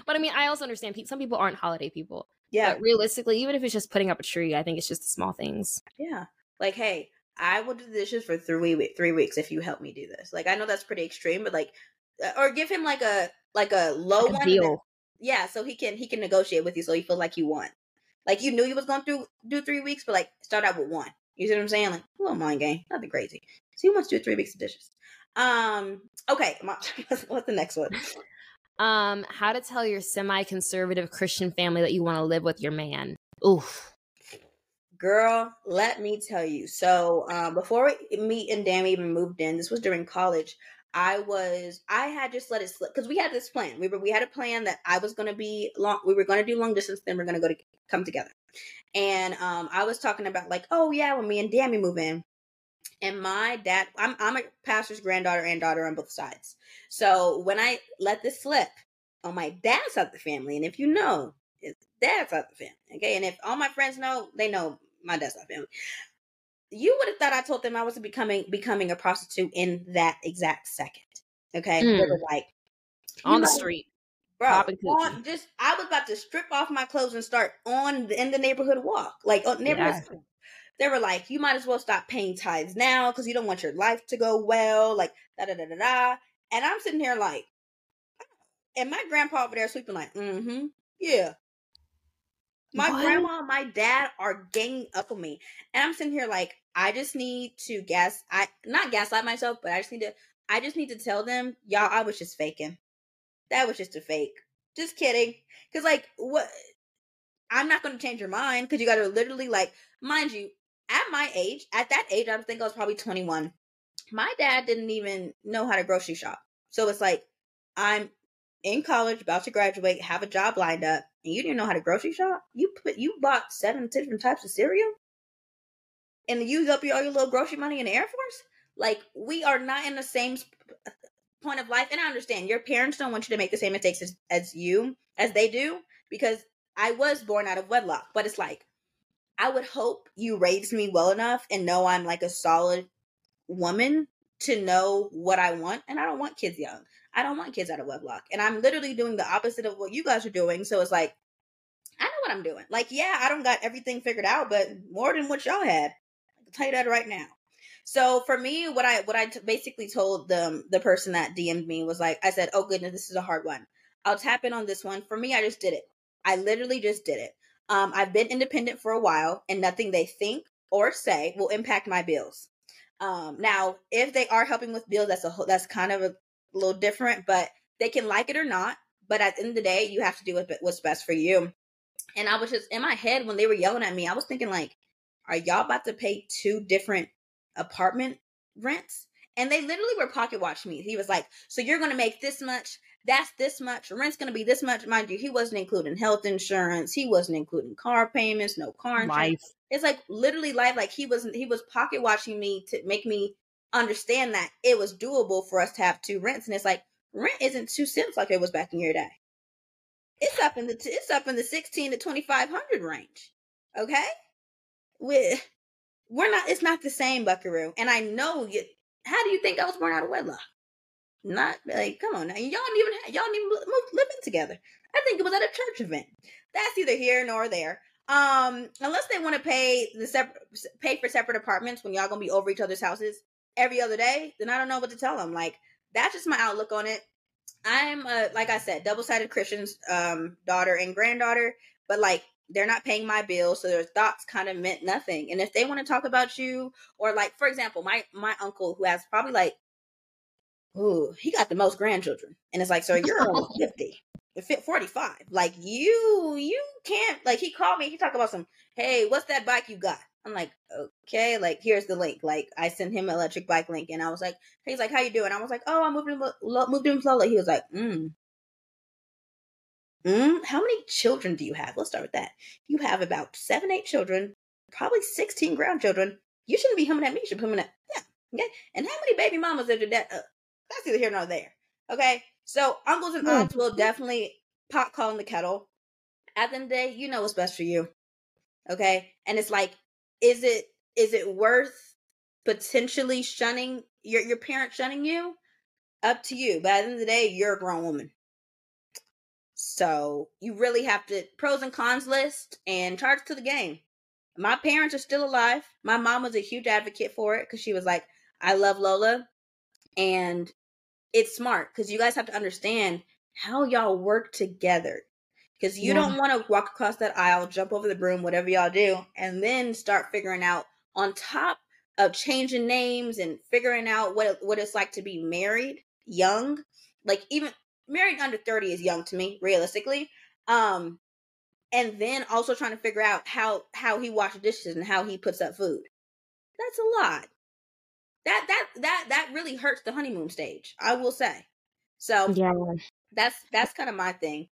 But I mean, I also understand some people aren't holiday people. Yeah. But realistically, even if it's just putting up a tree, I think it's just the small things. Yeah. Like, hey, I will do the dishes for three three weeks if you help me do this. Like, I know that's pretty extreme, but like, uh, or give him like a like a low Like a one. deal. yeah, so he can he can negotiate with you, so you feel like you won. Like you knew you was going to do three weeks, but like start out with one. You see what I'm saying? Like a little mind game, nothing crazy. So he wants to do three weeks of dishes. Um. Okay. What's the next one? Um, how to tell your semi-conservative Christian family that you want to live with your man. Oof. Girl, let me tell you. So, um, before me and Dammy even moved in, this was during college. I was, I had just let it slip because we had this plan. We were, we had a plan that I was going to be long. We were going to do long distance, then we're going to go to come together. And um, I was talking about like, oh yeah, when me and Dammy move in, and my dad, I'm I'm a pastor's granddaughter and daughter on both sides. So when I let this slip on my dad's side of the family, and if you know, dad's side of the family, okay, and if all my friends know, they know my dad's the family. You would have thought I told them I was becoming becoming a prostitute in that exact second. Okay, Mm. they were like On the know, street. bro. On, just I was about to strip off my clothes and start on the, in the neighborhood walk, like on neighborhood. Yeah. They were like, "You might as well stop paying tithes now because you don't want your life to go well." Like da da da da da. And I'm sitting here like, and my grandpa over there sleeping like, "Mm-hmm, yeah." My What? grandma, and my dad are ganging up on me, and I'm sitting here like, I just need to gas. I not gaslight myself, but I just need to. I just need to tell them, y'all, I was just faking. That was just a fake. Just kidding. Cause like what I'm not gonna change your mind because you gotta literally like mind you, at my age, at that age, I think I was probably 21. My dad didn't even know how to grocery shop. So it's like I'm in college, about to graduate, have a job lined up, and you didn't know how to grocery shop? You put you bought seven different types of cereal? And used up your, all your little grocery money in the Air Force? Like, we are not in the same point of life. And I understand your parents don't want you to make the same mistakes as, as you, as they do, because I was born out of wedlock. But it's like, I would hope you raised me well enough and know I'm like a solid woman to know what I want. And I don't want kids young. I don't want kids out of wedlock. And I'm literally doing the opposite of what you guys are doing. So it's like, I know what I'm doing. Like, yeah, I don't got everything figured out, but more than what y'all had. I can tell you that right now. So for me, what I what I t- basically told the the person that DM'd me was like, I said, "Oh goodness, this is a hard one. I'll tap in on this one." For me, I just did it. I literally just did it. Um, I've been independent for a while, and nothing they think or say will impact my bills. Um, now, if they are helping with bills, that's a whole, that's kind of a little different, but they can like it or not. But at the end of the day, you have to do what's best for you. And I was just in my head when they were yelling at me, I was thinking like, are y'all about to pay two different apartment rents? And they literally were pocket watching me. He was like, so you're going to make this much. That's this much. Rent's going to be this much. Mind you, he wasn't including health insurance. He wasn't including car payments, no car insurance. Life. It's like literally life. Like he was, he was pocket watching me to make me understand that it was doable for us to have two rents. And it's like, rent isn't two cents like it was back in your day. It's up in the, it's up in the 16 to 2500 range. Okay we we're not it's not the same buckaroo and i know you how do you think i was born out of wedlock not like come on now y'all even y'all even living together i think it was at a church event that's either here nor there um unless they want to pay the separate pay for separate apartments when y'all gonna be over each other's houses every other day then i don't know what to tell them like that's just my outlook on it i'm a like i said double-sided christian's um daughter and granddaughter but like they're not paying my bills so their thoughts kind of meant nothing and if they want to talk about you or like for example my my uncle who has probably like ooh he got the most grandchildren and it's like sir you're only 50 45. Like you, you can't like he called me, he talked about some, hey, what's that bike you got? I'm like, okay, like here's the link. Like I sent him an electric bike link and I was like, he's like, how you doing? I was like, oh, I moved him moved him slowly. He was like, mm. Mm, how many children do you have? Let's start with that. You have about seven, eight children, probably 16 grandchildren. You shouldn't be humming at me. You should be humming at, yeah. Okay. And how many baby mamas are there? Uh, that's either here nor there. Okay. So uncles and aunts will definitely pot calling the kettle. At the end of the day, you know what's best for you. Okay. And it's like, is it is it worth potentially shunning your your parent shunning you? Up to you. But at the end of the day, you're a grown woman. So you really have to pros and cons list and charge to the game. My parents are still alive. My mom was a huge advocate for it because she was like, I love Lola. And it's smart because you guys have to understand how y'all work together. Because you yeah. don't want to walk across that aisle, jump over the broom, whatever y'all do, and then start figuring out on top of changing names and figuring out what what it's like to be married young. Like even married under 30 is young to me, realistically. Um and then also trying to figure out how how he washes dishes and how he puts up food. That's a lot that that that that really hurts the honeymoon stage i will say so yeah that's that's kind of my thing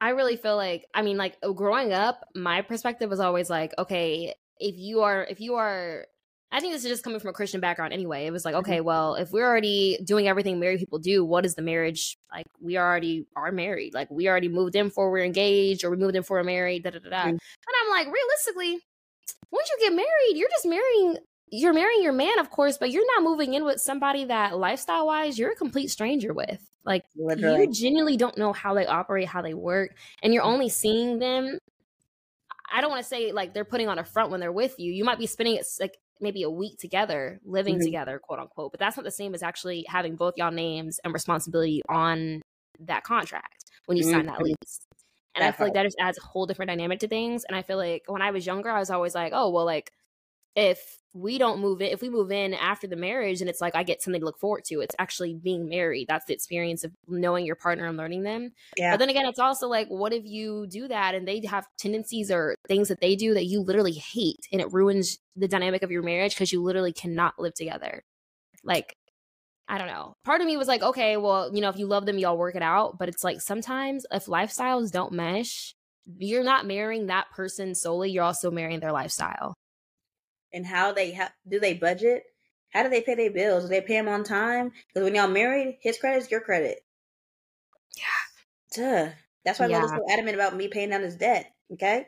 i really feel like i mean like growing up my perspective was always like okay if you are if you are I think this is just coming from a Christian background anyway. It was like, okay, mm-hmm. well, if we're already doing everything married people do, what is the marriage like? We already are married. Like we already moved in for we're engaged or we moved in for we're married, da da da da. Mm-hmm. And I'm like, realistically, once you get married, you're just marrying you're marrying your man, of course, but you're not moving in with somebody that lifestyle wise you're a complete stranger with. Like Literally. you genuinely don't know how they operate, how they work, and you're only seeing them. I don't want to say like they're putting on a front when they're with you. You might be spending it like maybe a week together, living mm-hmm. together, quote unquote. But that's not the same as actually having both y'all names and responsibility on that contract when you mm-hmm. sign that mm-hmm. lease. And that I feel like that just adds a whole different dynamic to things. And I feel like when I was younger, I was always like, oh, well, like if we don't move in if we move in after the marriage and it's like i get something to look forward to it's actually being married that's the experience of knowing your partner and learning them yeah. but then again it's also like what if you do that and they have tendencies or things that they do that you literally hate and it ruins the dynamic of your marriage because you literally cannot live together like I don't know. Part of me was like, okay, well, you know, if you love them, y'all work it out. But it's like sometimes if lifestyles don't mesh, you're not marrying that person solely, you're also marrying their lifestyle and how they ha- do they budget? How do they pay their bills? Do they pay them on time? Because when y'all married, his credit is your credit. Yeah. Duh. That's why yeah. Lola's so adamant about me paying down his debt. Okay.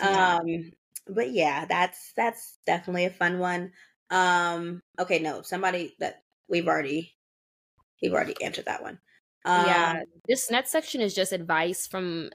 Yeah. Um, but yeah, that's that's definitely a fun one. Um, okay, no, somebody that we've already we've already answered that one. Um, yeah, this next section is just advice from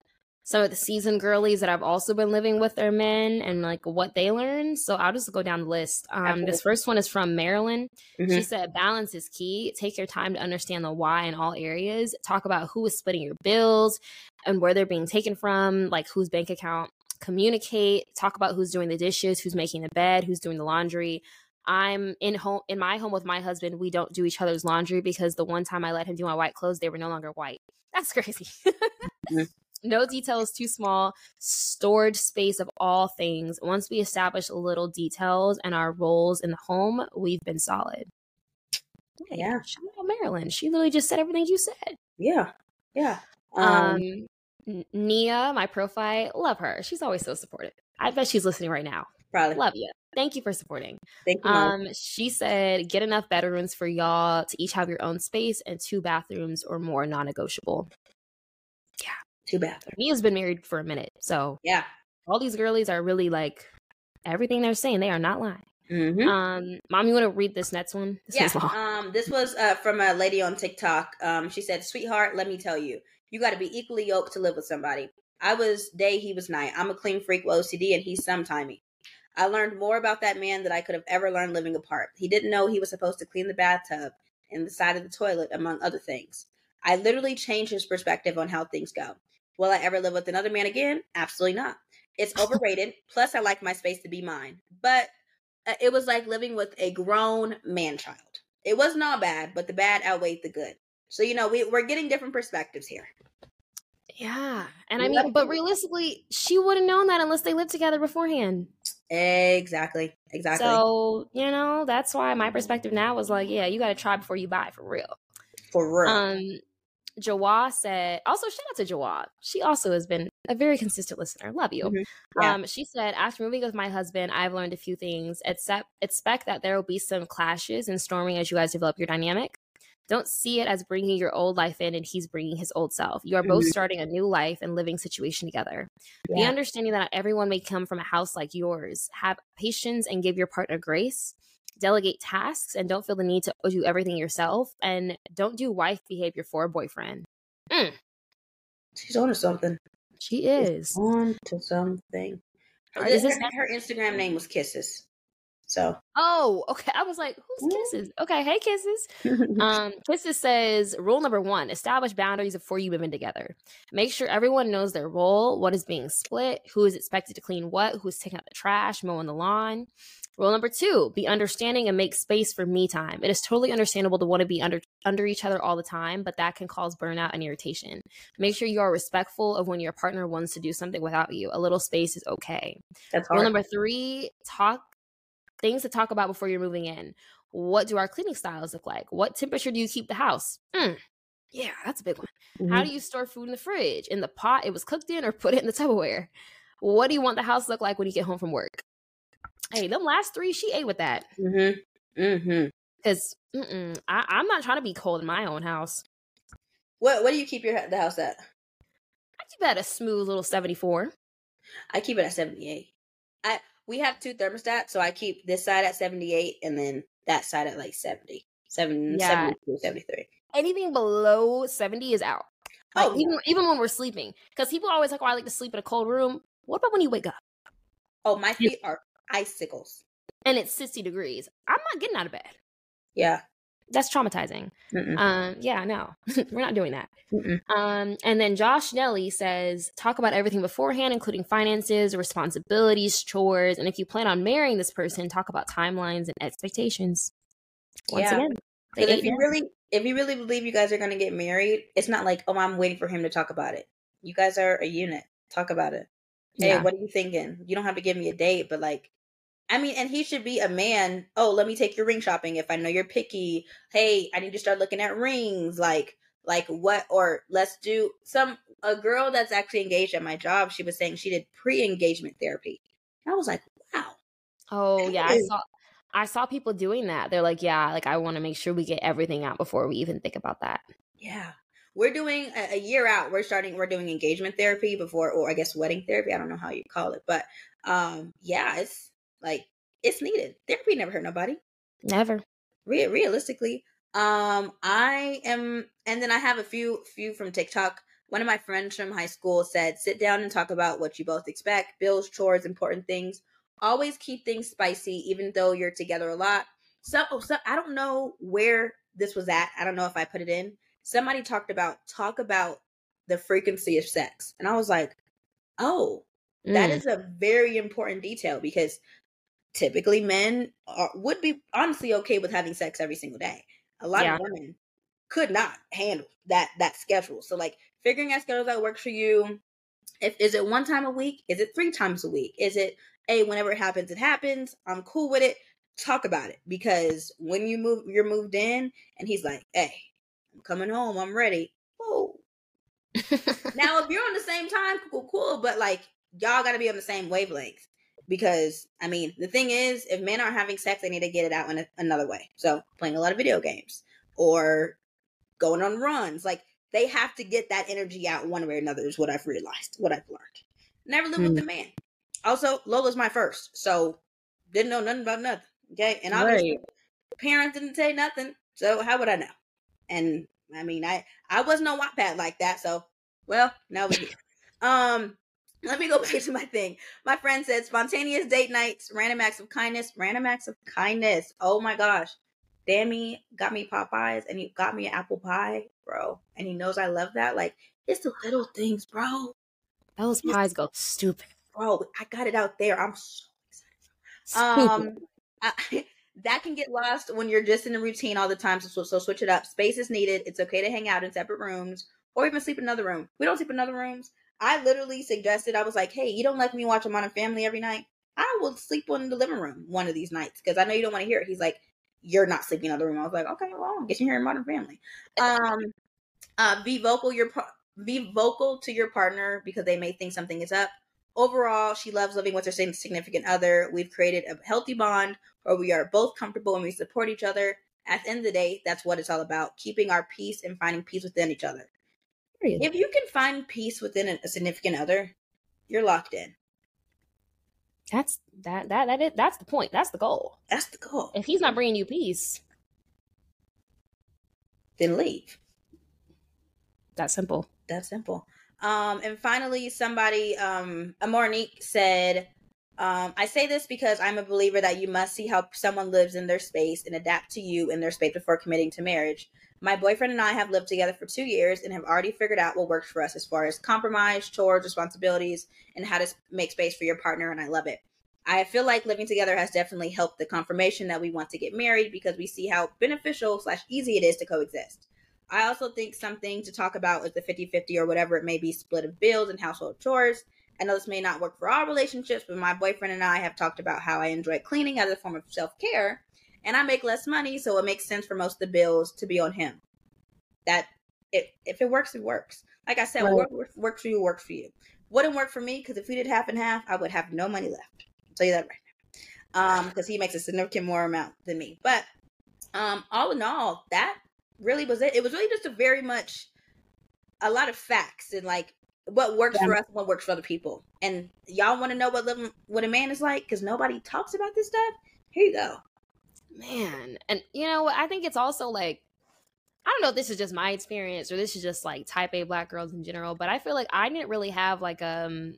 some of the seasoned girlies that I've also been living with their men and like what they learned. So I'll just go down the list. Um, this first one is from Marilyn. Mm-hmm. She said, Balance is key. Take your time to understand the why in all areas. Talk about who is splitting your bills and where they're being taken from, like whose bank account. Communicate. Talk about who's doing the dishes, who's making the bed, who's doing the laundry. I'm in home in my home with my husband. We don't do each other's laundry because the one time I let him do my white clothes, they were no longer white. That's crazy. mm-hmm. No detail is too small. Storage space of all things. Once we establish little details and our roles in the home, we've been solid. Yeah. Shout out Marilyn. She literally just said everything you said. Yeah. Yeah. Um, um Nia, my profile, love her. She's always so supportive. I bet she's listening right now. Probably. Love you. Thank you for supporting. Thank you. Mom. Um, she said, get enough bedrooms for y'all to each have your own space and two bathrooms or more non-negotiable. Yeah. Two bathrooms. He has been married for a minute. So yeah, all these girlies are really like everything they're saying. They are not lying. Mm-hmm. Um, mom, you want to read this next one? This yeah. Um, this was uh, from a lady on TikTok. Um, she said, "Sweetheart, let me tell you, you got to be equally yoked to live with somebody. I was day, he was night. I'm a clean freak with OCD, and he's sometimey. I learned more about that man than I could have ever learned living apart. He didn't know he was supposed to clean the bathtub and the side of the toilet, among other things. I literally changed his perspective on how things go. Will I ever live with another man again? Absolutely not. It's overrated. Plus, I like my space to be mine. But uh, it was like living with a grown man child. It was not bad, but the bad outweighed the good. So, you know, we, we're getting different perspectives here. Yeah. And I mean, but realistically, she would have known that unless they lived together beforehand. Exactly. Exactly. So, you know, that's why my perspective now was like, yeah, you got to try before you buy for real. For real. Um, Jawad said, also shout out to Jawad. She also has been a very consistent listener. Love you. Mm-hmm. Yeah. Um, she said, after moving with my husband, I've learned a few things. Except expect that there will be some clashes and storming as you guys develop your dynamic. Don't see it as bringing your old life in and he's bringing his old self. You are both Mhm. starting a new life and living situation together. Be Yeah. understanding that not everyone may come from a house like yours. Have patience and give your partner grace. Delegate tasks and don't feel the need to do everything yourself. And don't do wife behavior for a boyfriend. She's on to something. She is. On to something. All right, is her, this- her Instagram name was Kisses. So Oh, okay. I was like, who's Mm. kisses? Okay, hey kisses. Um, Kisses says rule number one: establish boundaries before you move in together. Make sure everyone knows their role, what is being split, who is expected to clean what, who's taking out the trash, mowing the lawn. Rule number two: be understanding and make space for me time. It is totally understandable to want to be under under each other all the time, but that can cause burnout and irritation. Make sure you are respectful of when your partner wants to do something without you. A little space is okay. that's Rule number three: talk things to talk about before you're moving in. What do our cleaning styles look like? What temperature do you keep the house? Mm, yeah, that's a big one. How Mhm. do you store food in the fridge? In the pot it was cooked in, or put it in the Tupperware? What do you want the house to look like when you get home from work? Hey, them last three, she ate with that Mm Mhm. Mm Mhm. because I'm not trying to be cold in my own house. What What do you keep your the house at? I keep that at a smooth little 74. I keep it at seventy eight. I we have two thermostats, so I keep this side at seventy eight, and then that side at like 70. Seven, Yeah. 72, 73. Anything below 70 is out. Like, Oh, even even when we're sleeping, because people always like, "Oh, I like to sleep in a cold room." What about when you wake up oh, my feet are icicles. and it's 60 degrees? I'm not getting out of bed. Yeah. That's traumatizing. Mm-mm. Um, yeah, no, we're not doing that. Mm-mm. Um, and then Josh Nelly says, talk about everything beforehand, including finances, responsibilities, chores, and if you plan on marrying this person, talk about timelines and expectations. Once Yeah. again, if you really, if you really believe you guys are going to get married, it's not like, oh, I'm waiting for him to talk about it. You guys are a unit. Talk about it. Hey, Yeah. what are you thinking? You don't have to give me a date, but like, I mean, and he should be a man. Oh, let me take your ring shopping if I know you're picky. Hey, I need to start looking at rings. Like, like what? Or let's do some. A girl that's actually engaged at my job. She was saying she did pre-engagement therapy. I was like, wow. Oh yeah, I saw I saw people doing that. They're like, yeah, like I want to make sure we get everything out before we even think about that. Yeah. We're doing a, a year out. We're starting, we're doing engagement therapy before, or I guess wedding therapy. I don't know how you call it, but um, yeah, it's like, it's needed. Therapy never hurt nobody. Never. Re- realistically. Um, I am, and then I have a few, few from TikTok. One of my friends from high school said, sit down and talk about what you both expect, bills, chores, important things. Always keep things spicy, even though you're together a lot. So, oh, so I don't know where this was at. I don't know if I put it in. Somebody talked about talk about the frequency of sex, and I was like, oh, that Mm. is a very important detail because typically men are, would be honestly okay with having sex every single day. A lot Yeah. of women could not handle that that schedule. So like figuring out schedules that works for you. If is it one time a week? Is it three times a week? Is it a whenever it happens it happens? I'm cool with it. Talk about it because when you move you're moved in and he's like, hey, I'm coming home. I'm ready. Whoa. Now, if you're on the same time, cool, cool, but like y'all got to be on the same wavelength because I mean, the thing is, if men aren't having sex, they need to get it out in a, another way. So, playing a lot of video games or going on runs, like they have to get that energy out one way or another. Is what I've realized, what I've learned. Never live with a man. Also, Lola's my first, so didn't know nothing about nothing. Okay, and obviously, parents didn't say nothing, so how would I know? And I mean, I I wasn't on Wattpad like that, so well, now we do. Um, let me go back to my thing. My friend said spontaneous date nights, random acts of kindness, random acts of kindness. Oh my gosh. Dammy got me Popeyes and he got me an apple pie, bro. And he knows I love that. Like, it's the little things, bro. Those pies go stupid. Bro, I got it out there. I'm so Stupid. um, I, that can get lost when you're just in a routine all the time. So, so switch it up. Space is needed. It's okay to hang out in separate rooms or even sleep in another room. We don't sleep in other rooms. I literally suggested, I was like, hey, you don't let me watch a Modern Family every night. I will sleep in the living room one of these nights because I know you don't want to hear it. He's like, you're not sleeping in the room. I was like, okay, well, I'll get you here in Modern Family. Um, uh, be vocal. Your be vocal to your partner because they may think something is up. Overall, she loves living with her significant other. We've created a healthy bond where we are both comfortable and we support each other. At the end of the day, that's what it's all about keeping our peace and finding peace within each other. Period. If you can find peace within a significant other, you're locked in. That's that that that is that's the point. That's the goal. That's the goal. If he's not bringing you peace, then leave. That simple. That simple. Um, and finally, somebody, um, Amornique said, um, I say this because I'm a believer that you must see how someone lives in their space and adapt to you in their space before committing to marriage. My boyfriend and I have lived together for two years and have already figured out what works for us as far as compromise, chores, responsibilities, and how to make space for your partner, and I love it. I feel like living together has definitely helped the confirmation that we want to get married because we see how beneficial slash easy it is to coexist. I also think something to talk about is the 50 50 or whatever it may be split of bills and household chores. I know this may not work for all relationships, but my boyfriend and I have talked about how I enjoy cleaning as a form of self care, and I make less money, so it makes sense for most of the bills to be on him. That it, if it works, it works. Like I said, right. what works for you works for you. Wouldn't work for me because if we did half and half, I would have no money left. I'll tell you that right now. Um, because he makes a significant more amount than me. But um, all in all, that really was it. It was really just a very much a lot of facts and like what works yeah. for us and what works for other people. And y'all want to know what living what a man is like because nobody talks about this stuff. Here you go, man. And you know, I think it's also like I don't know if this is just my experience or this is just like type A black girls in general, but I feel like I didn't really have like um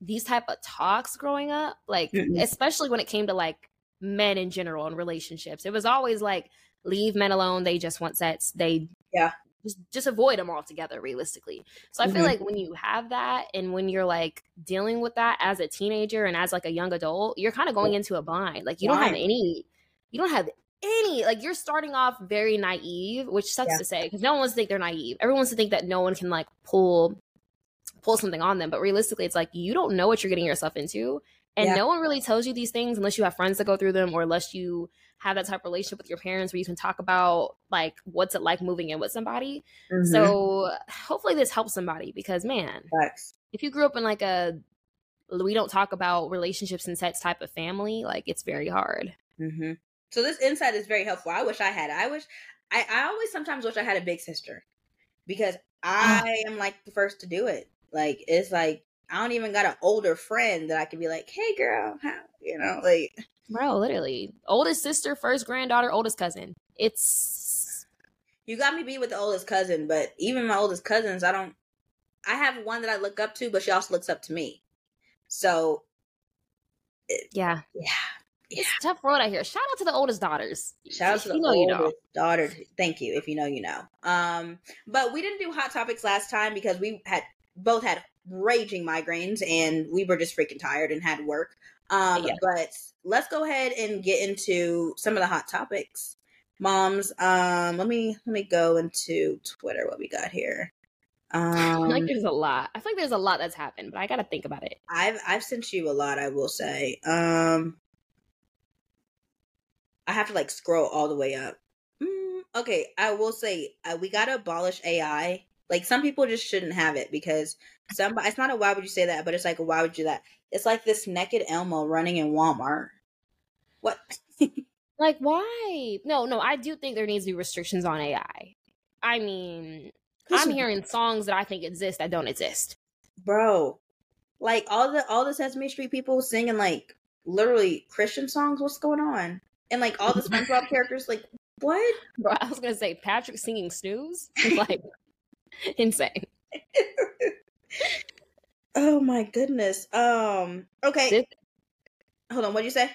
these type of talks growing up, like mm-hmm. especially when it came to like men in general and relationships. It was always like leave men alone. They just want sex. They yeah just just avoid them altogether realistically so i feel mm-hmm. like when you have that and when you're like dealing with that as a teenager and as like a young adult you're kind of going into a blind like you don't have any you don't have any like you're starting off very naive which sucks yeah. to say because no one wants to think they're naive everyone wants to think that no one can like pull pull something on them but realistically it's like you don't know what you're getting yourself into and yeah. no one really tells you these things unless you have friends that go through them or unless you have that type of relationship with your parents where you can talk about like what's it like moving in with somebody. Mm-hmm. So hopefully this helps somebody because man, Thanks. if you grew up in like a we don't talk about relationships and sex type of family, like it's very hard. Mm-hmm. So this insight is very helpful. I wish I had. I wish I, I always sometimes wish I had a big sister because I am like the first to do it. Like it's like I don't even got an older friend that I can be like, "Hey, girl, how you know?" Like, bro, literally, oldest sister, first granddaughter, oldest cousin. It's you got me beat with the oldest cousin, but even my oldest cousins, I don't. I have one that I look up to, but she also looks up to me. So, it, yeah, yeah, yeah. It's tough road out here. Shout out to the oldest daughters. Shout out to the you know, oldest you know. daughter. Thank you. If you know, you know. Um, but we didn't do hot topics last time because we had both had raging migraines and we were just freaking tired and had work. Um, yeah. But let's go ahead and get into some of the hot topics. Moms, um, let me let me go into Twitter. What we got here? Um, like there's a lot. I feel like there's a lot that's happened, but I gotta think about it. I've I've sent you a lot. I will say. Um, I have to like scroll all the way up. Mm, okay, I will say uh, we gotta abolish AI like some people just shouldn't have it because somebody it's not a why would you say that, but it's like why would you that? It's like this naked Elmo running in Walmart. What? like why? No, no, I do think there needs to be restrictions on AI. I mean, I'm hearing songs that I think exist that don't exist. Bro. Like all the all the Sesame Street people singing like literally Christian songs. What's going on? And like all the SpongeBob characters, like what? Bro, I was gonna say Patrick singing snooze. Like Insane. Oh my goodness. Um. Okay. This- Hold on. What do you say?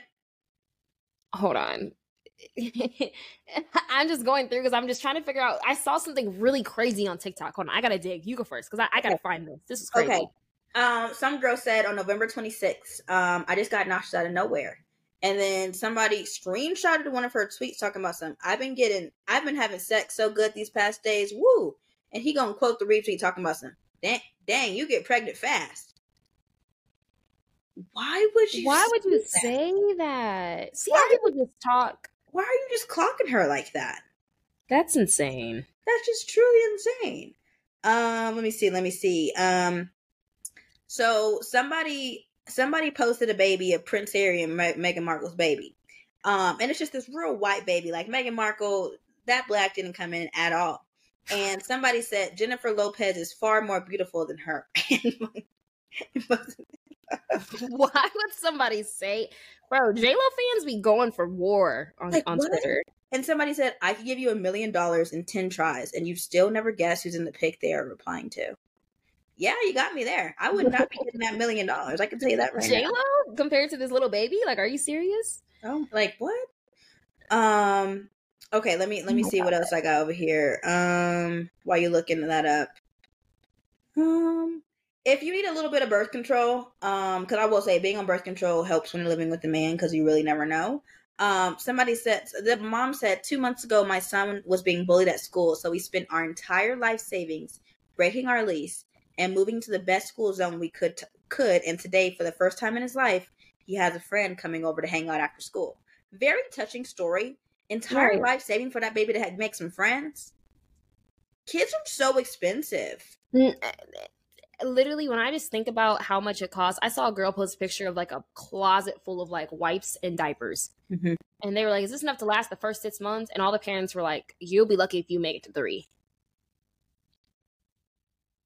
Hold on. I'm just going through because I'm just trying to figure out. I saw something really crazy on TikTok. Hold on, I gotta dig. You go first because I, I, gotta find this. This is crazy. Okay. Um, some girl said on November 26th, um, I just got nauseous out of nowhere. And then somebody screenshotted one of her tweets talking about some. I've been getting, I've been having sex so good these past days. Woo! and he gonna quote the retweet talking about some dang, dang you get pregnant fast. Why would you? Why would you that? say that? See Why how people just talk. Why are you just clocking her like that? That's insane. That's just truly insane. Um, let me see. Let me see. Um, so somebody somebody posted a baby of Prince Harry and Me- Meghan Markle's baby. Um, and it's just this real white baby. Like Meghan Markle, that black didn't come in at all. And somebody said Jennifer Lopez is far more beautiful than her. Why would somebody say, bro? J Lo fans be going for war on Like, on what? Twitter. and somebody said, I could give you a million dollars in 10 tries, and you still never guess who's in the pic they are replying to. Yeah, you got me there. I would not be getting that million dollars. I can tell you that right J now. Lo compared to this little baby? Like, are you serious? Oh, like what? Um. Okay, let me let me see what else I got over here. Um, while you're looking that up. Um, if you need a little bit of birth control, um, because I will say being on birth control helps when you're living with a man because you really never know. Um, somebody said the mom said two months ago my son was being bullied at school, so we spent our entire life savings breaking our lease and moving to the best school zone we could could. And today, for the first time in his life, he has a friend coming over to hang out after school. Very touching story. Entire Right. life saving for that baby to ha- make some friends. Kids are so expensive. Literally, when I just think about how much it costs, I saw a girl post a picture of like a closet full of like wipes and diapers. Mhm. And they were like, Is this enough to last the first six months? And all the parents were like, You'll be lucky if you make it to three.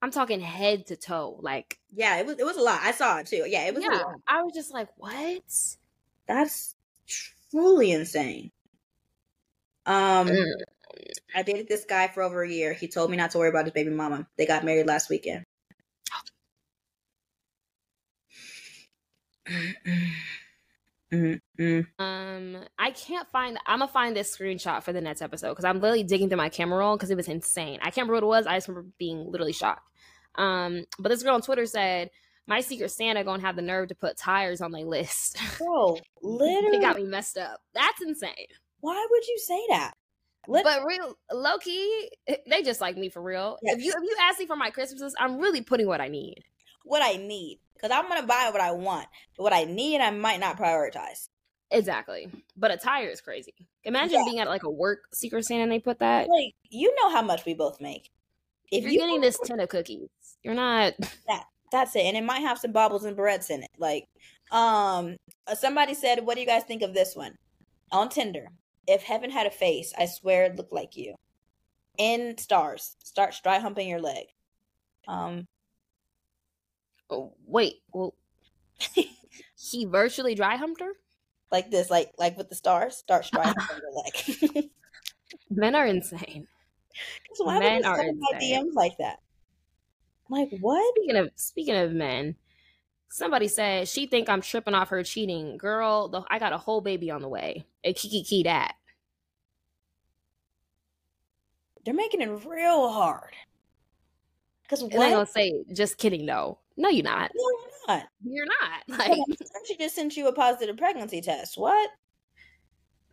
I'm talking head to toe. Like, Yeah, it was it was a lot. I saw it too. Yeah, it was a yeah, lot. I was just like, What? That's truly insane. Um, Mm. I dated this guy for over a year. He told me not to worry about his baby mama. They got married last weekend. Mm-mm. Um, I can't find. I'm gonna find this screenshot for the next episode because I'm literally digging through my camera roll because it was insane. I can't remember what it was. I just remember being literally shocked. Um, but this girl on Twitter said, "My Secret Santa gonna have the nerve to put tires on my list." Bro, it got me messed up. That's insane. Why would you say that? Lit- But real low key, they just like me for real. If you if you ask me for my Christmases, I'm really putting what I need. what I need, because I'm gonna buy what I want. But what I need, I might not prioritize. Exactly. But a tire is crazy. Imagine Yeah. being at like a work Secret Santa and they put that. Like, you know how much we both make. If you're getting this tin of cookies, you're not. that, That's it, and it might have some baubles and barrettes in it. Like, um, uh, somebody said, "What do you guys think of this one?" On Tinder, if heaven had a face, I swear it looked like you. In stars, start dry humping your leg. Um, Oh, wait, well, he virtually dry humped her. like this, like like with the stars, start dry humping your leg. Men are insane. so why Men would you are my. DMs like that? Like what? Speaking of speaking of men, somebody said she think I'm tripping off her cheating. Girl, the, I got a whole baby on the way. A kiki key that. They're making it real hard. Because what? And they gonna say, just kidding though. No, you're not. No, you're not. You're not. Like, she just sent you a positive pregnancy test. What?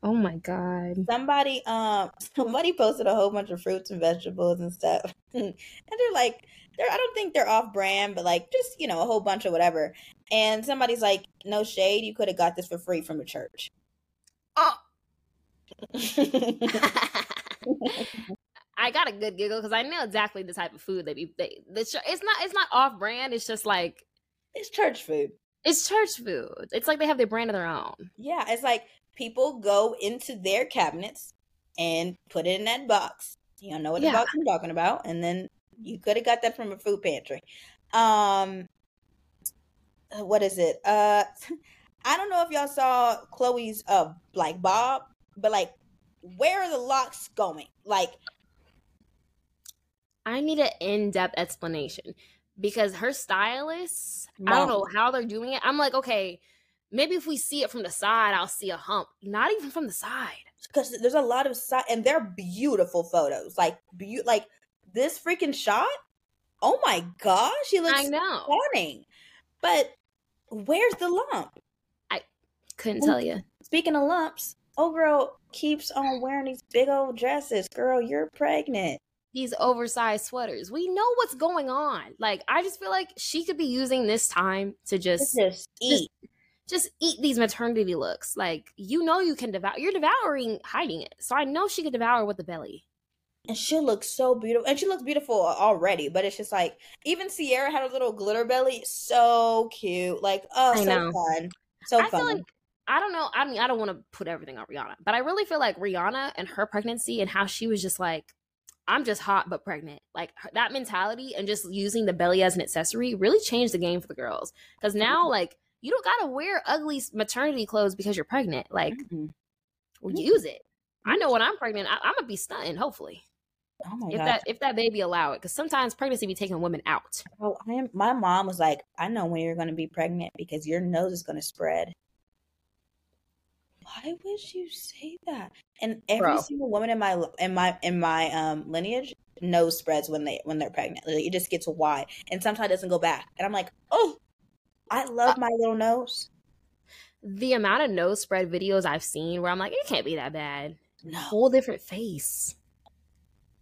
oh my god. somebody um somebody posted a whole bunch of fruits and vegetables and stuff and they're like they're i don't think they're off brand but like just you know a whole bunch of whatever and somebody's like no shade you could have got this for free from a church Oh. I got a good giggle because I know exactly the type of food they be. They, the, it's not. It's not off brand. It's just like it's church food it's church food. It's like they have their brand of their own. yeah it's like people go into their cabinets and put it in that box you know what Yeah. the box i'm talking about and then you could have got that from a food pantry um what is it uh i don't know if y'all saw chloe's uh like bob but like where are the locks going like I need an in-depth explanation because her stylists, I don't know how they're doing it. I'm like, okay, maybe if we see it from the side, I'll see a hump. Not even from the side. because there's a lot of side and they're beautiful photos like be- like this freaking shot oh my gosh she looks I know. stunning but where's the lump I Couldn't tell you. Speaking of lumps, old girl keeps on wearing these big old dresses. Girl, you're pregnant. these oversized sweaters. We know what's going on. Like I just feel like she could be using this time to just Just eat. just eat these maternity looks. Like you know you can devour. You're devouring hiding it. So I know she could devour with the belly. And she looks so beautiful and she looks beautiful already but it's just like even Ciara had a little glitter belly so cute like oh I so know. fun so I fun feel like I don't know. I mean, I don't want to put everything on Rihanna, but I really feel like Rihanna and her pregnancy and how she was just like, I'm just hot but pregnant. Like her, that mentality and just using the belly as an accessory really changed the game for the girls. Because now, like, you don't gotta wear ugly maternity clothes because you're pregnant. Like, Mhm. use it. I know when I'm pregnant, I, I'm gonna be stunting. Hopefully, oh my if god that if that baby allow it, because sometimes pregnancy be taking women out. oh, I am, my mom was like i know when you're going to be pregnant because your nose is going to spread why would you say that and every Bro. single woman in my in my in my um lineage nose spreads when they when they're pregnant like, it just gets wide and sometimes it doesn't go back and i'm like oh i love my little nose The amount of nose spread videos I've seen where I'm like, it can't be that bad. no Whole different face.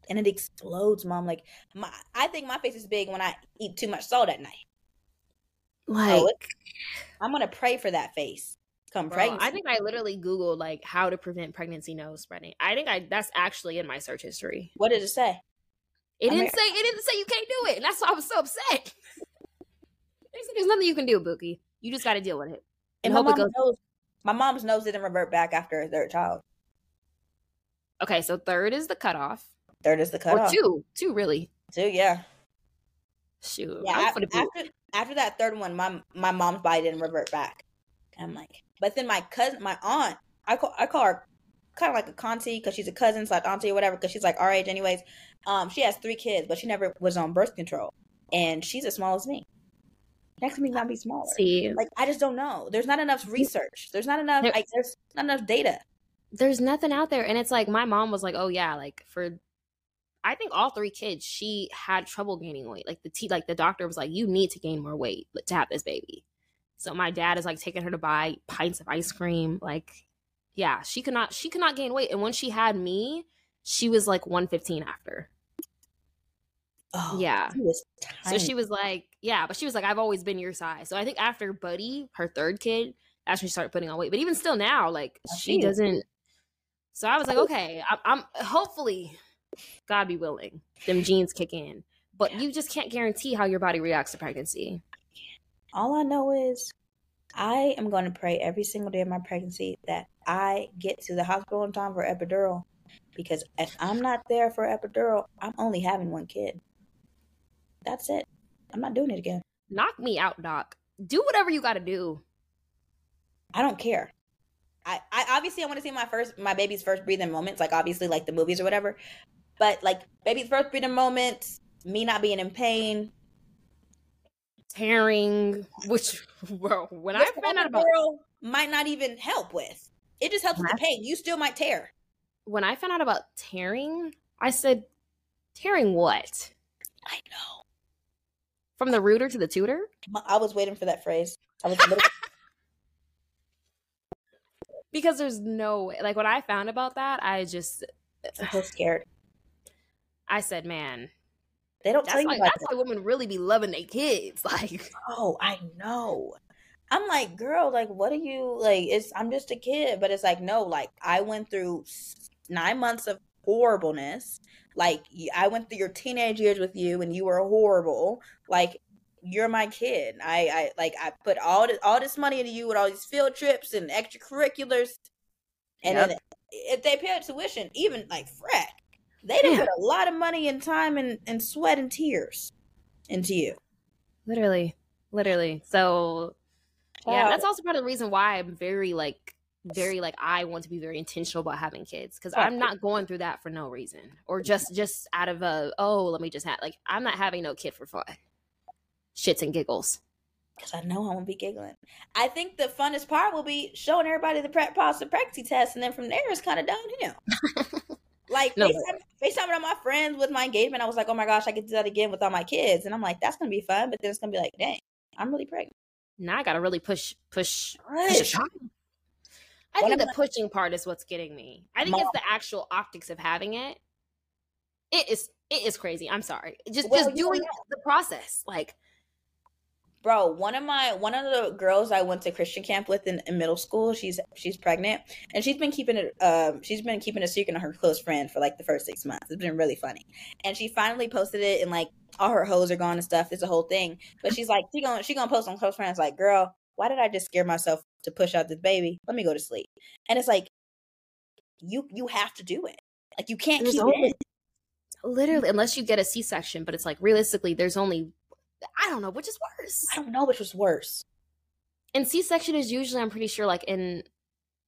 And it explodes, mom. Like my, I think my face is big when I eat too much salt at night. Like, it- I'm gonna pray for that face. Come bro, pregnancy. I think I literally googled like how to prevent pregnancy nose spreading. I think I that's actually in my search history. what did it say? It I mean- didn't say it didn't say you can't do it, and that's why I was so upset. said there's nothing you can do, Bookie. You just got to deal with it. And And my hope it goes. nose, my mom's nose didn't revert back after her third child. Okay, so third is the cutoff, Third is the or cutoff. two, two really. Two, yeah, Shoot, yeah. I'm af- for the boot. After after that third one, my my mom's body didn't revert back. I'm like, but then my cousin, my aunt, I call I call her kind of like a conti because she's a cousin slash auntie or whatever because she's like our age anyways. Um, she has three kids, but she never was on birth control, and she's as small as me. Next to me, not be smaller. See, Like I just don't know. There's not enough research. There's not enough. There- Like there's not enough data. there's nothing out there, and it's like my mom was like, "Oh yeah, like for." I think all three kids, she had trouble gaining weight. Like the t- like the doctor was like, "You need to gain more weight to have this baby." So my dad is like taking her to buy pints of ice cream. Like, yeah, she could not she could not gain weight. And when she had me, she was like 115 after. Oh, Yeah. she was So she was like, yeah, but she was like, I've always been your size. So I think after Buddy, her third kid, that's when she started putting on weight. But even still now, like she doesn't. So I was like, okay, I'm, I'm hopefully, God be willing, them genes kick in. But Yeah. you just can't guarantee how your body reacts to pregnancy. All I know is I am going to pray every single day of my pregnancy that I get to the hospital in time for epidural. Because if I'm not there for epidural, I'm only having one kid. That's it. I'm not doing it again. Knock me out, doc. Do whatever you got to do. I don't care. I, I obviously I want to see my first my baby's first breathing moments, like obviously like the movies or whatever. But like baby's first breathing moment, me not being in pain. Tearing, which, bro, when I found out about epidural might not even help with. It just helps with the pain. You still might tear. when I found out about tearing, I said, tearing what? I know. From the rooter to the tutor? I was waiting for that phrase. I was literally- because there's no way like when i found about that i just I'm so scared. I said man They don't tell you like about that's that. why women really be loving their kids like Oh, I know. I'm like, girl, like, what are you like? It's I'm just a kid, but it's like, no, like, I went through nine months of horribleness. Like, I went through your teenage years with you, and you were horrible. Like, you're my kid. I, I like, I put all this, all this money into you with all these field trips and extracurriculars, and Yep. then if they pay tuition, even like frack, they didn't Yeah. put a lot of money and time and, and sweat and tears into you. literally literally so yeah Wow. Uh, that's also part of the reason why i'm very like very like i want to be very intentional about having kids because i'm not going through that for no reason or just just out of a oh let me just have like i'm not having no kid for fun shits and giggles Because I know I'm gonna be giggling. I think the funnest part will be showing everybody the pre- positive pregnancy test, and then from there it's kind of downhill. Like No, FaceTime, on my friends with my engagement, I was like, oh my gosh, I could do that again with all my kids, and I'm like, that's gonna be fun. But then it's gonna be like, dang, I'm really pregnant. now i gotta really push push push a Push. child. I What think the pushing part is what's getting me. I think Mom. it's the actual optics of having it. It is It is crazy. I'm sorry. Just Well, just doing the process. Like, bro one of my one of the girls i went to christian camp with in, in middle school she's she's pregnant and she's been keeping it um she's been keeping a secret on her close friend for like the first six months. It's been really funny. And she finally posted it and like all her hoes are gone and stuff. It's a whole thing. But she's like she gonna she gonna post on close friends like girl why did i just scare myself to push out this baby? Let me go to sleep. And it's like you you have to do it. Like you can't There's keep only- it. Literally, unless you get a C section, but it's like realistically, there's only, I don't know, which is worse. i don't know which was worse And C section is usually, I'm pretty sure, like in,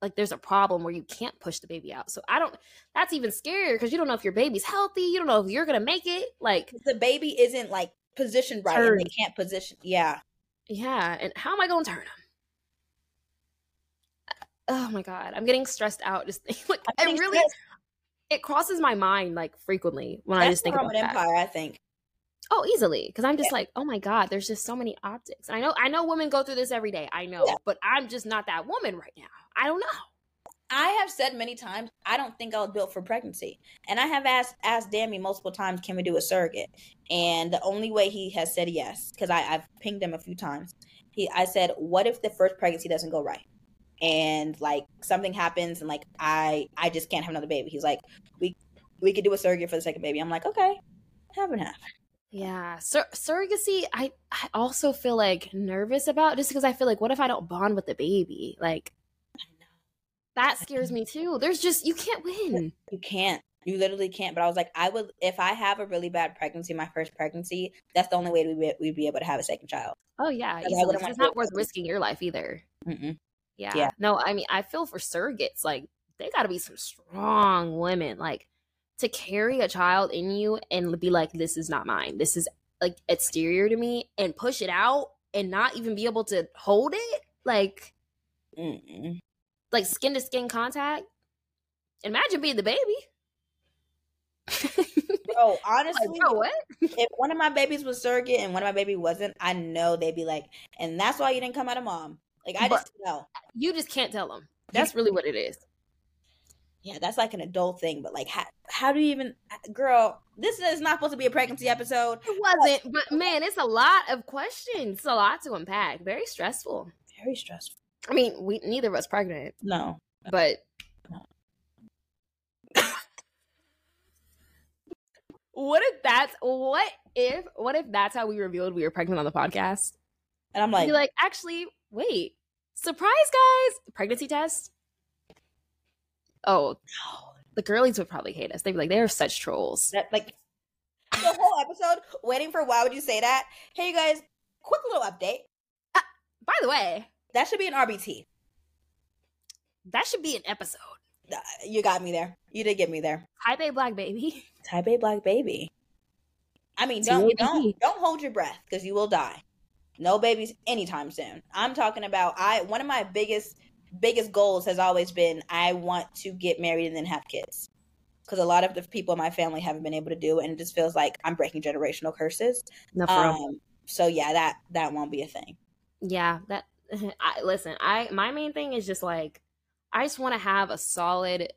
like there's a problem where you can't push the baby out. So I don't. That's even scarier because you don't know if your baby's healthy. You don't know if you're gonna make it. Like, the baby isn't like positioned right and they can't position yeah yeah. And how am I gonna turn him? Uh, oh my god, I'm getting stressed out. Just like, I really, stressed. it crosses my mind like frequently when I That's just think about Roman that. Empire, I think. Oh, easily. Because I'm just like, oh my God, there's just so many optics. I know I know women go through this every day. I know. Yeah. But I'm just not that woman right now. I don't know. I have said many times I don't think I was built for pregnancy, and I have asked asked Dammy multiple times, can we do a surrogate? And the only way he has said yes, because I I've pinged him a few times. He I said, what if the first pregnancy doesn't go right, and like something happens, and like I I just can't have another baby. He's like, we we could do a surrogate for the second baby. I'm like, okay, half and half. Yeah. Sur- surrogacy, I, I also feel like nervous about just because I feel like, what if I don't bond with the baby? Like, that scares me too. There's just, you can't win. You can't. You literally can't. But I was like, I would if I have a really bad pregnancy, my first pregnancy. That's the only way we'd be, we'd be able to have a second child. Oh, yeah. Like, I Easily. wouldn't 'cause wanna It's not worth risking your life either. Mm-mm. Yeah. Yeah. No, I mean, I feel for surrogates. Like, they got to be some strong women. Like, to carry a child in you and be like, this is not mine. This is like exterior to me and push it out and not even be able to hold it. Like, Mm-mm. like skin to skin contact. Imagine being the baby. Bro, honestly, like, bro, what? if one of my babies was surrogate and one of my baby wasn't, I know they'd be like, and that's why you didn't come out of mom. Like I But- just know. You just can't tell them. That's really what it is. Yeah, that's like an adult thing, but like, how, how do you even, uh, girl? This is not supposed to be a pregnancy episode. It wasn't, but man, it's a lot of questions. It's a lot to unpack. Very stressful. Very stressful. I mean, we neither of us pregnant, No, but what if that's what if what if that's how we revealed we were pregnant on the podcast? and I'm Like, like, actually, wait, surprise, guys, pregnancy test. Oh, the girlies would probably hate us. They'd be like, they're such trolls. that like the whole episode waiting for why would you say that? Hey, you guys, quick little update. By the way, That should be an RBT. that should be an episode. Uh, You got me there. You did get me there. Type A black baby. Type A black baby. I mean, don't don't don't hold your breath because you will die. No babies anytime soon. I'm talking about I one of my biggest biggest goals has always been I want to get married and then have kids. Because a lot of the people in my family haven't been able to do it, and it just feels like I'm breaking generational curses. No, for. Um, so yeah, that that won't be a thing. yeah that I, listen i my main thing is just like i just want to have a solid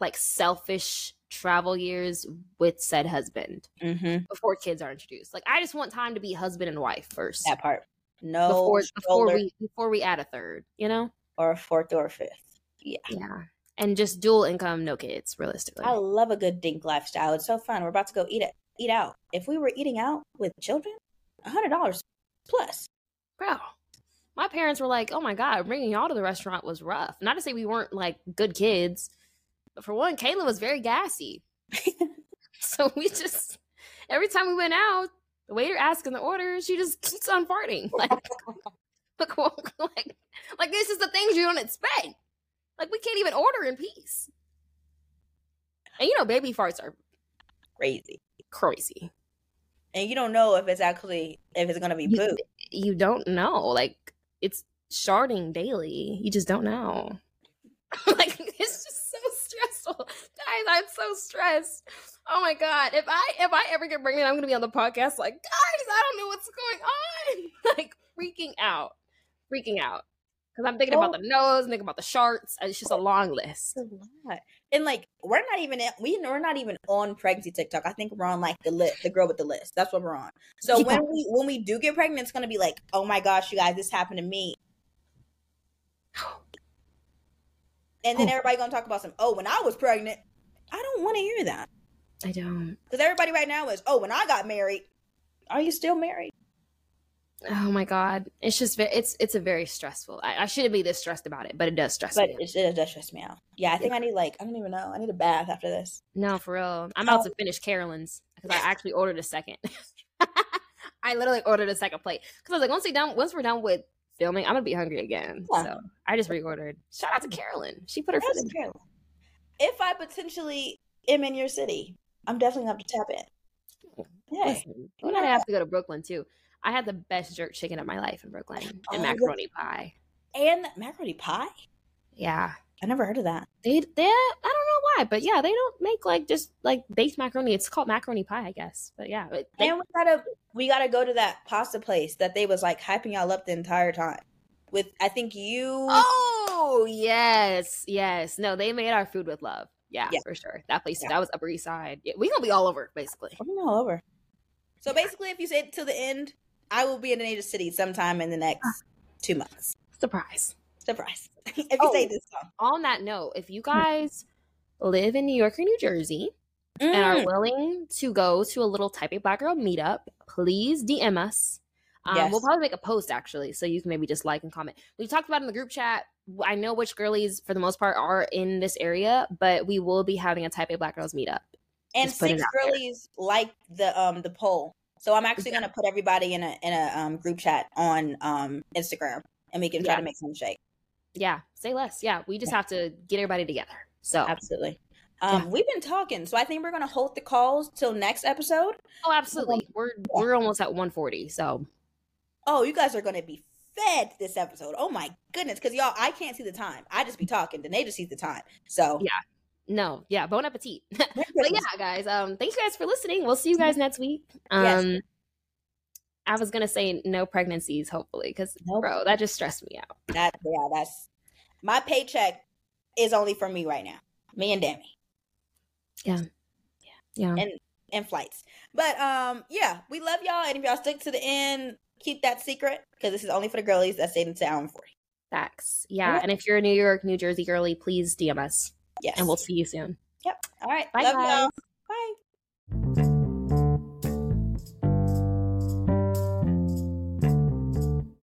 like selfish travel years with said husband Mm-hmm. before kids are introduced like i just want time to be husband and wife first That part. No before before we before we add a third you know or a fourth or a fifth. Yeah. yeah and just dual income no kids realistically I love a good dink lifestyle. It's so fun. We're about to go eat it, eat out. If we were eating out with children, a hundred dollars plus. bro my parents were like oh my god bringing y'all to the restaurant was rough not to say we weren't like good kids but for one kayla was very gassy So we just every time we went out, the waiter asking the order, she just keeps on farting. Like, like, like, like this is the things you don't expect. Like we can't even order in peace. And you know, baby farts are Crazy. crazy. And you don't know if it's actually if it's gonna be You- poop. You don't know. Like it's sharding daily. You just don't know. like it's just so stressful. Guys, I'm so stressed. Oh my god. If I if I ever get pregnant, I'm gonna be on the podcast like, guys, I don't know what's going on. like freaking out. Freaking out. Because oh. I'm thinking about the nose, thinking about the sharks. It's just a oh, long list. a lot. And like we're not even we we're not even on pregnancy TikTok. I think we're on like the list, the girl with the list. That's what we're on. So Yeah. when we when we do get pregnant, it's gonna be like, oh my gosh, you guys, this happened to me. And then Oh. everybody gonna talk about some. Oh, when I was pregnant, I don't want to hear that I don't. because everybody right now is. Oh, when I got married, are you still married? Oh my god, it's just it's it's a very stressful. I, I shouldn't be this stressed about it, but it does stress But me. it, it does stress me out. Yeah, I think I need like I don't even know. I need a bath after this. No, for real. I'm Oh. about to finish Carolyn's because I actually ordered a second. I literally ordered a second plate because I was like, once we done, once we're done with filming, I'm gonna be hungry again. Yeah. So I just reordered. Shout out to Carolyn. She put her foot in. Carolyn. If I potentially am in your city, I'm definitely gonna have to tap in. Yeah. Listen, we might have to go to Brooklyn too. I had the best jerk chicken of my life in Brooklyn and Oh, yeah. macaroni pie. And macaroni pie? Yeah, I never heard of that. they they I don't know why, but yeah, they don't make like just like baked macaroni. It's called macaroni pie, I guess. But yeah, it- they, and we gotta we gotta go to that pasta place that they was like hyping y'all up the entire time. With I think you Oh yes, yes. No, they made our food with love. Yeah, Yeah. for sure. That place, Yeah. that was Upper East Side. Yeah, we gonna be all over basically. I'm all over. So basically if you say it to the end, I will be in a Native City sometime in the next two months. Surprise. Surprise. if you Oh. say this song. On that note, if you guys live in New York or New Jersey and are Mm. willing to go to a little Type A Black Girl meetup, please DM us. Um, Yes. We'll probably make a post actually, so you can maybe just like and comment. We talked about in the group chat. I know which girlies, for the most part, are in this area, but we will be having a Type A Black Girls meetup. and Just six girlies like the um the poll. So I'm actually Yeah. gonna put everybody in a in a um group chat on um Instagram and we can try Yeah. to make some shake. Yeah, say less. Yeah, we just have to get everybody together. So, Absolutely. Um, we've been talking, so I think we're gonna hold the calls till next episode. oh, absolutely. We're we're almost at 140. So, Oh, you guys are gonna be fed this episode. Oh my goodness, because y'all, I can't see the time. I just be talking, Danae just sees the time. So Yeah. No, yeah, bon appetit. But yeah, guys, um, thank you guys for listening. We'll see you guys next week. Um, Yes. I was gonna say no pregnancies, hopefully, because Nope. bro, that just stressed me out. that yeah, that's my paycheck is only for me right now. Me and Demi. Yeah, Yeah. And and flights. But um, yeah, we love y'all, and if y'all stick to the end, keep that secret because this is only for the girlies that stayed until hour forty. facts. Yeah, Yeah. and if you're a New York, New Jersey girly, please DM us, Yes. And we'll see you soon. Yep. All right. Bye. Love Bye.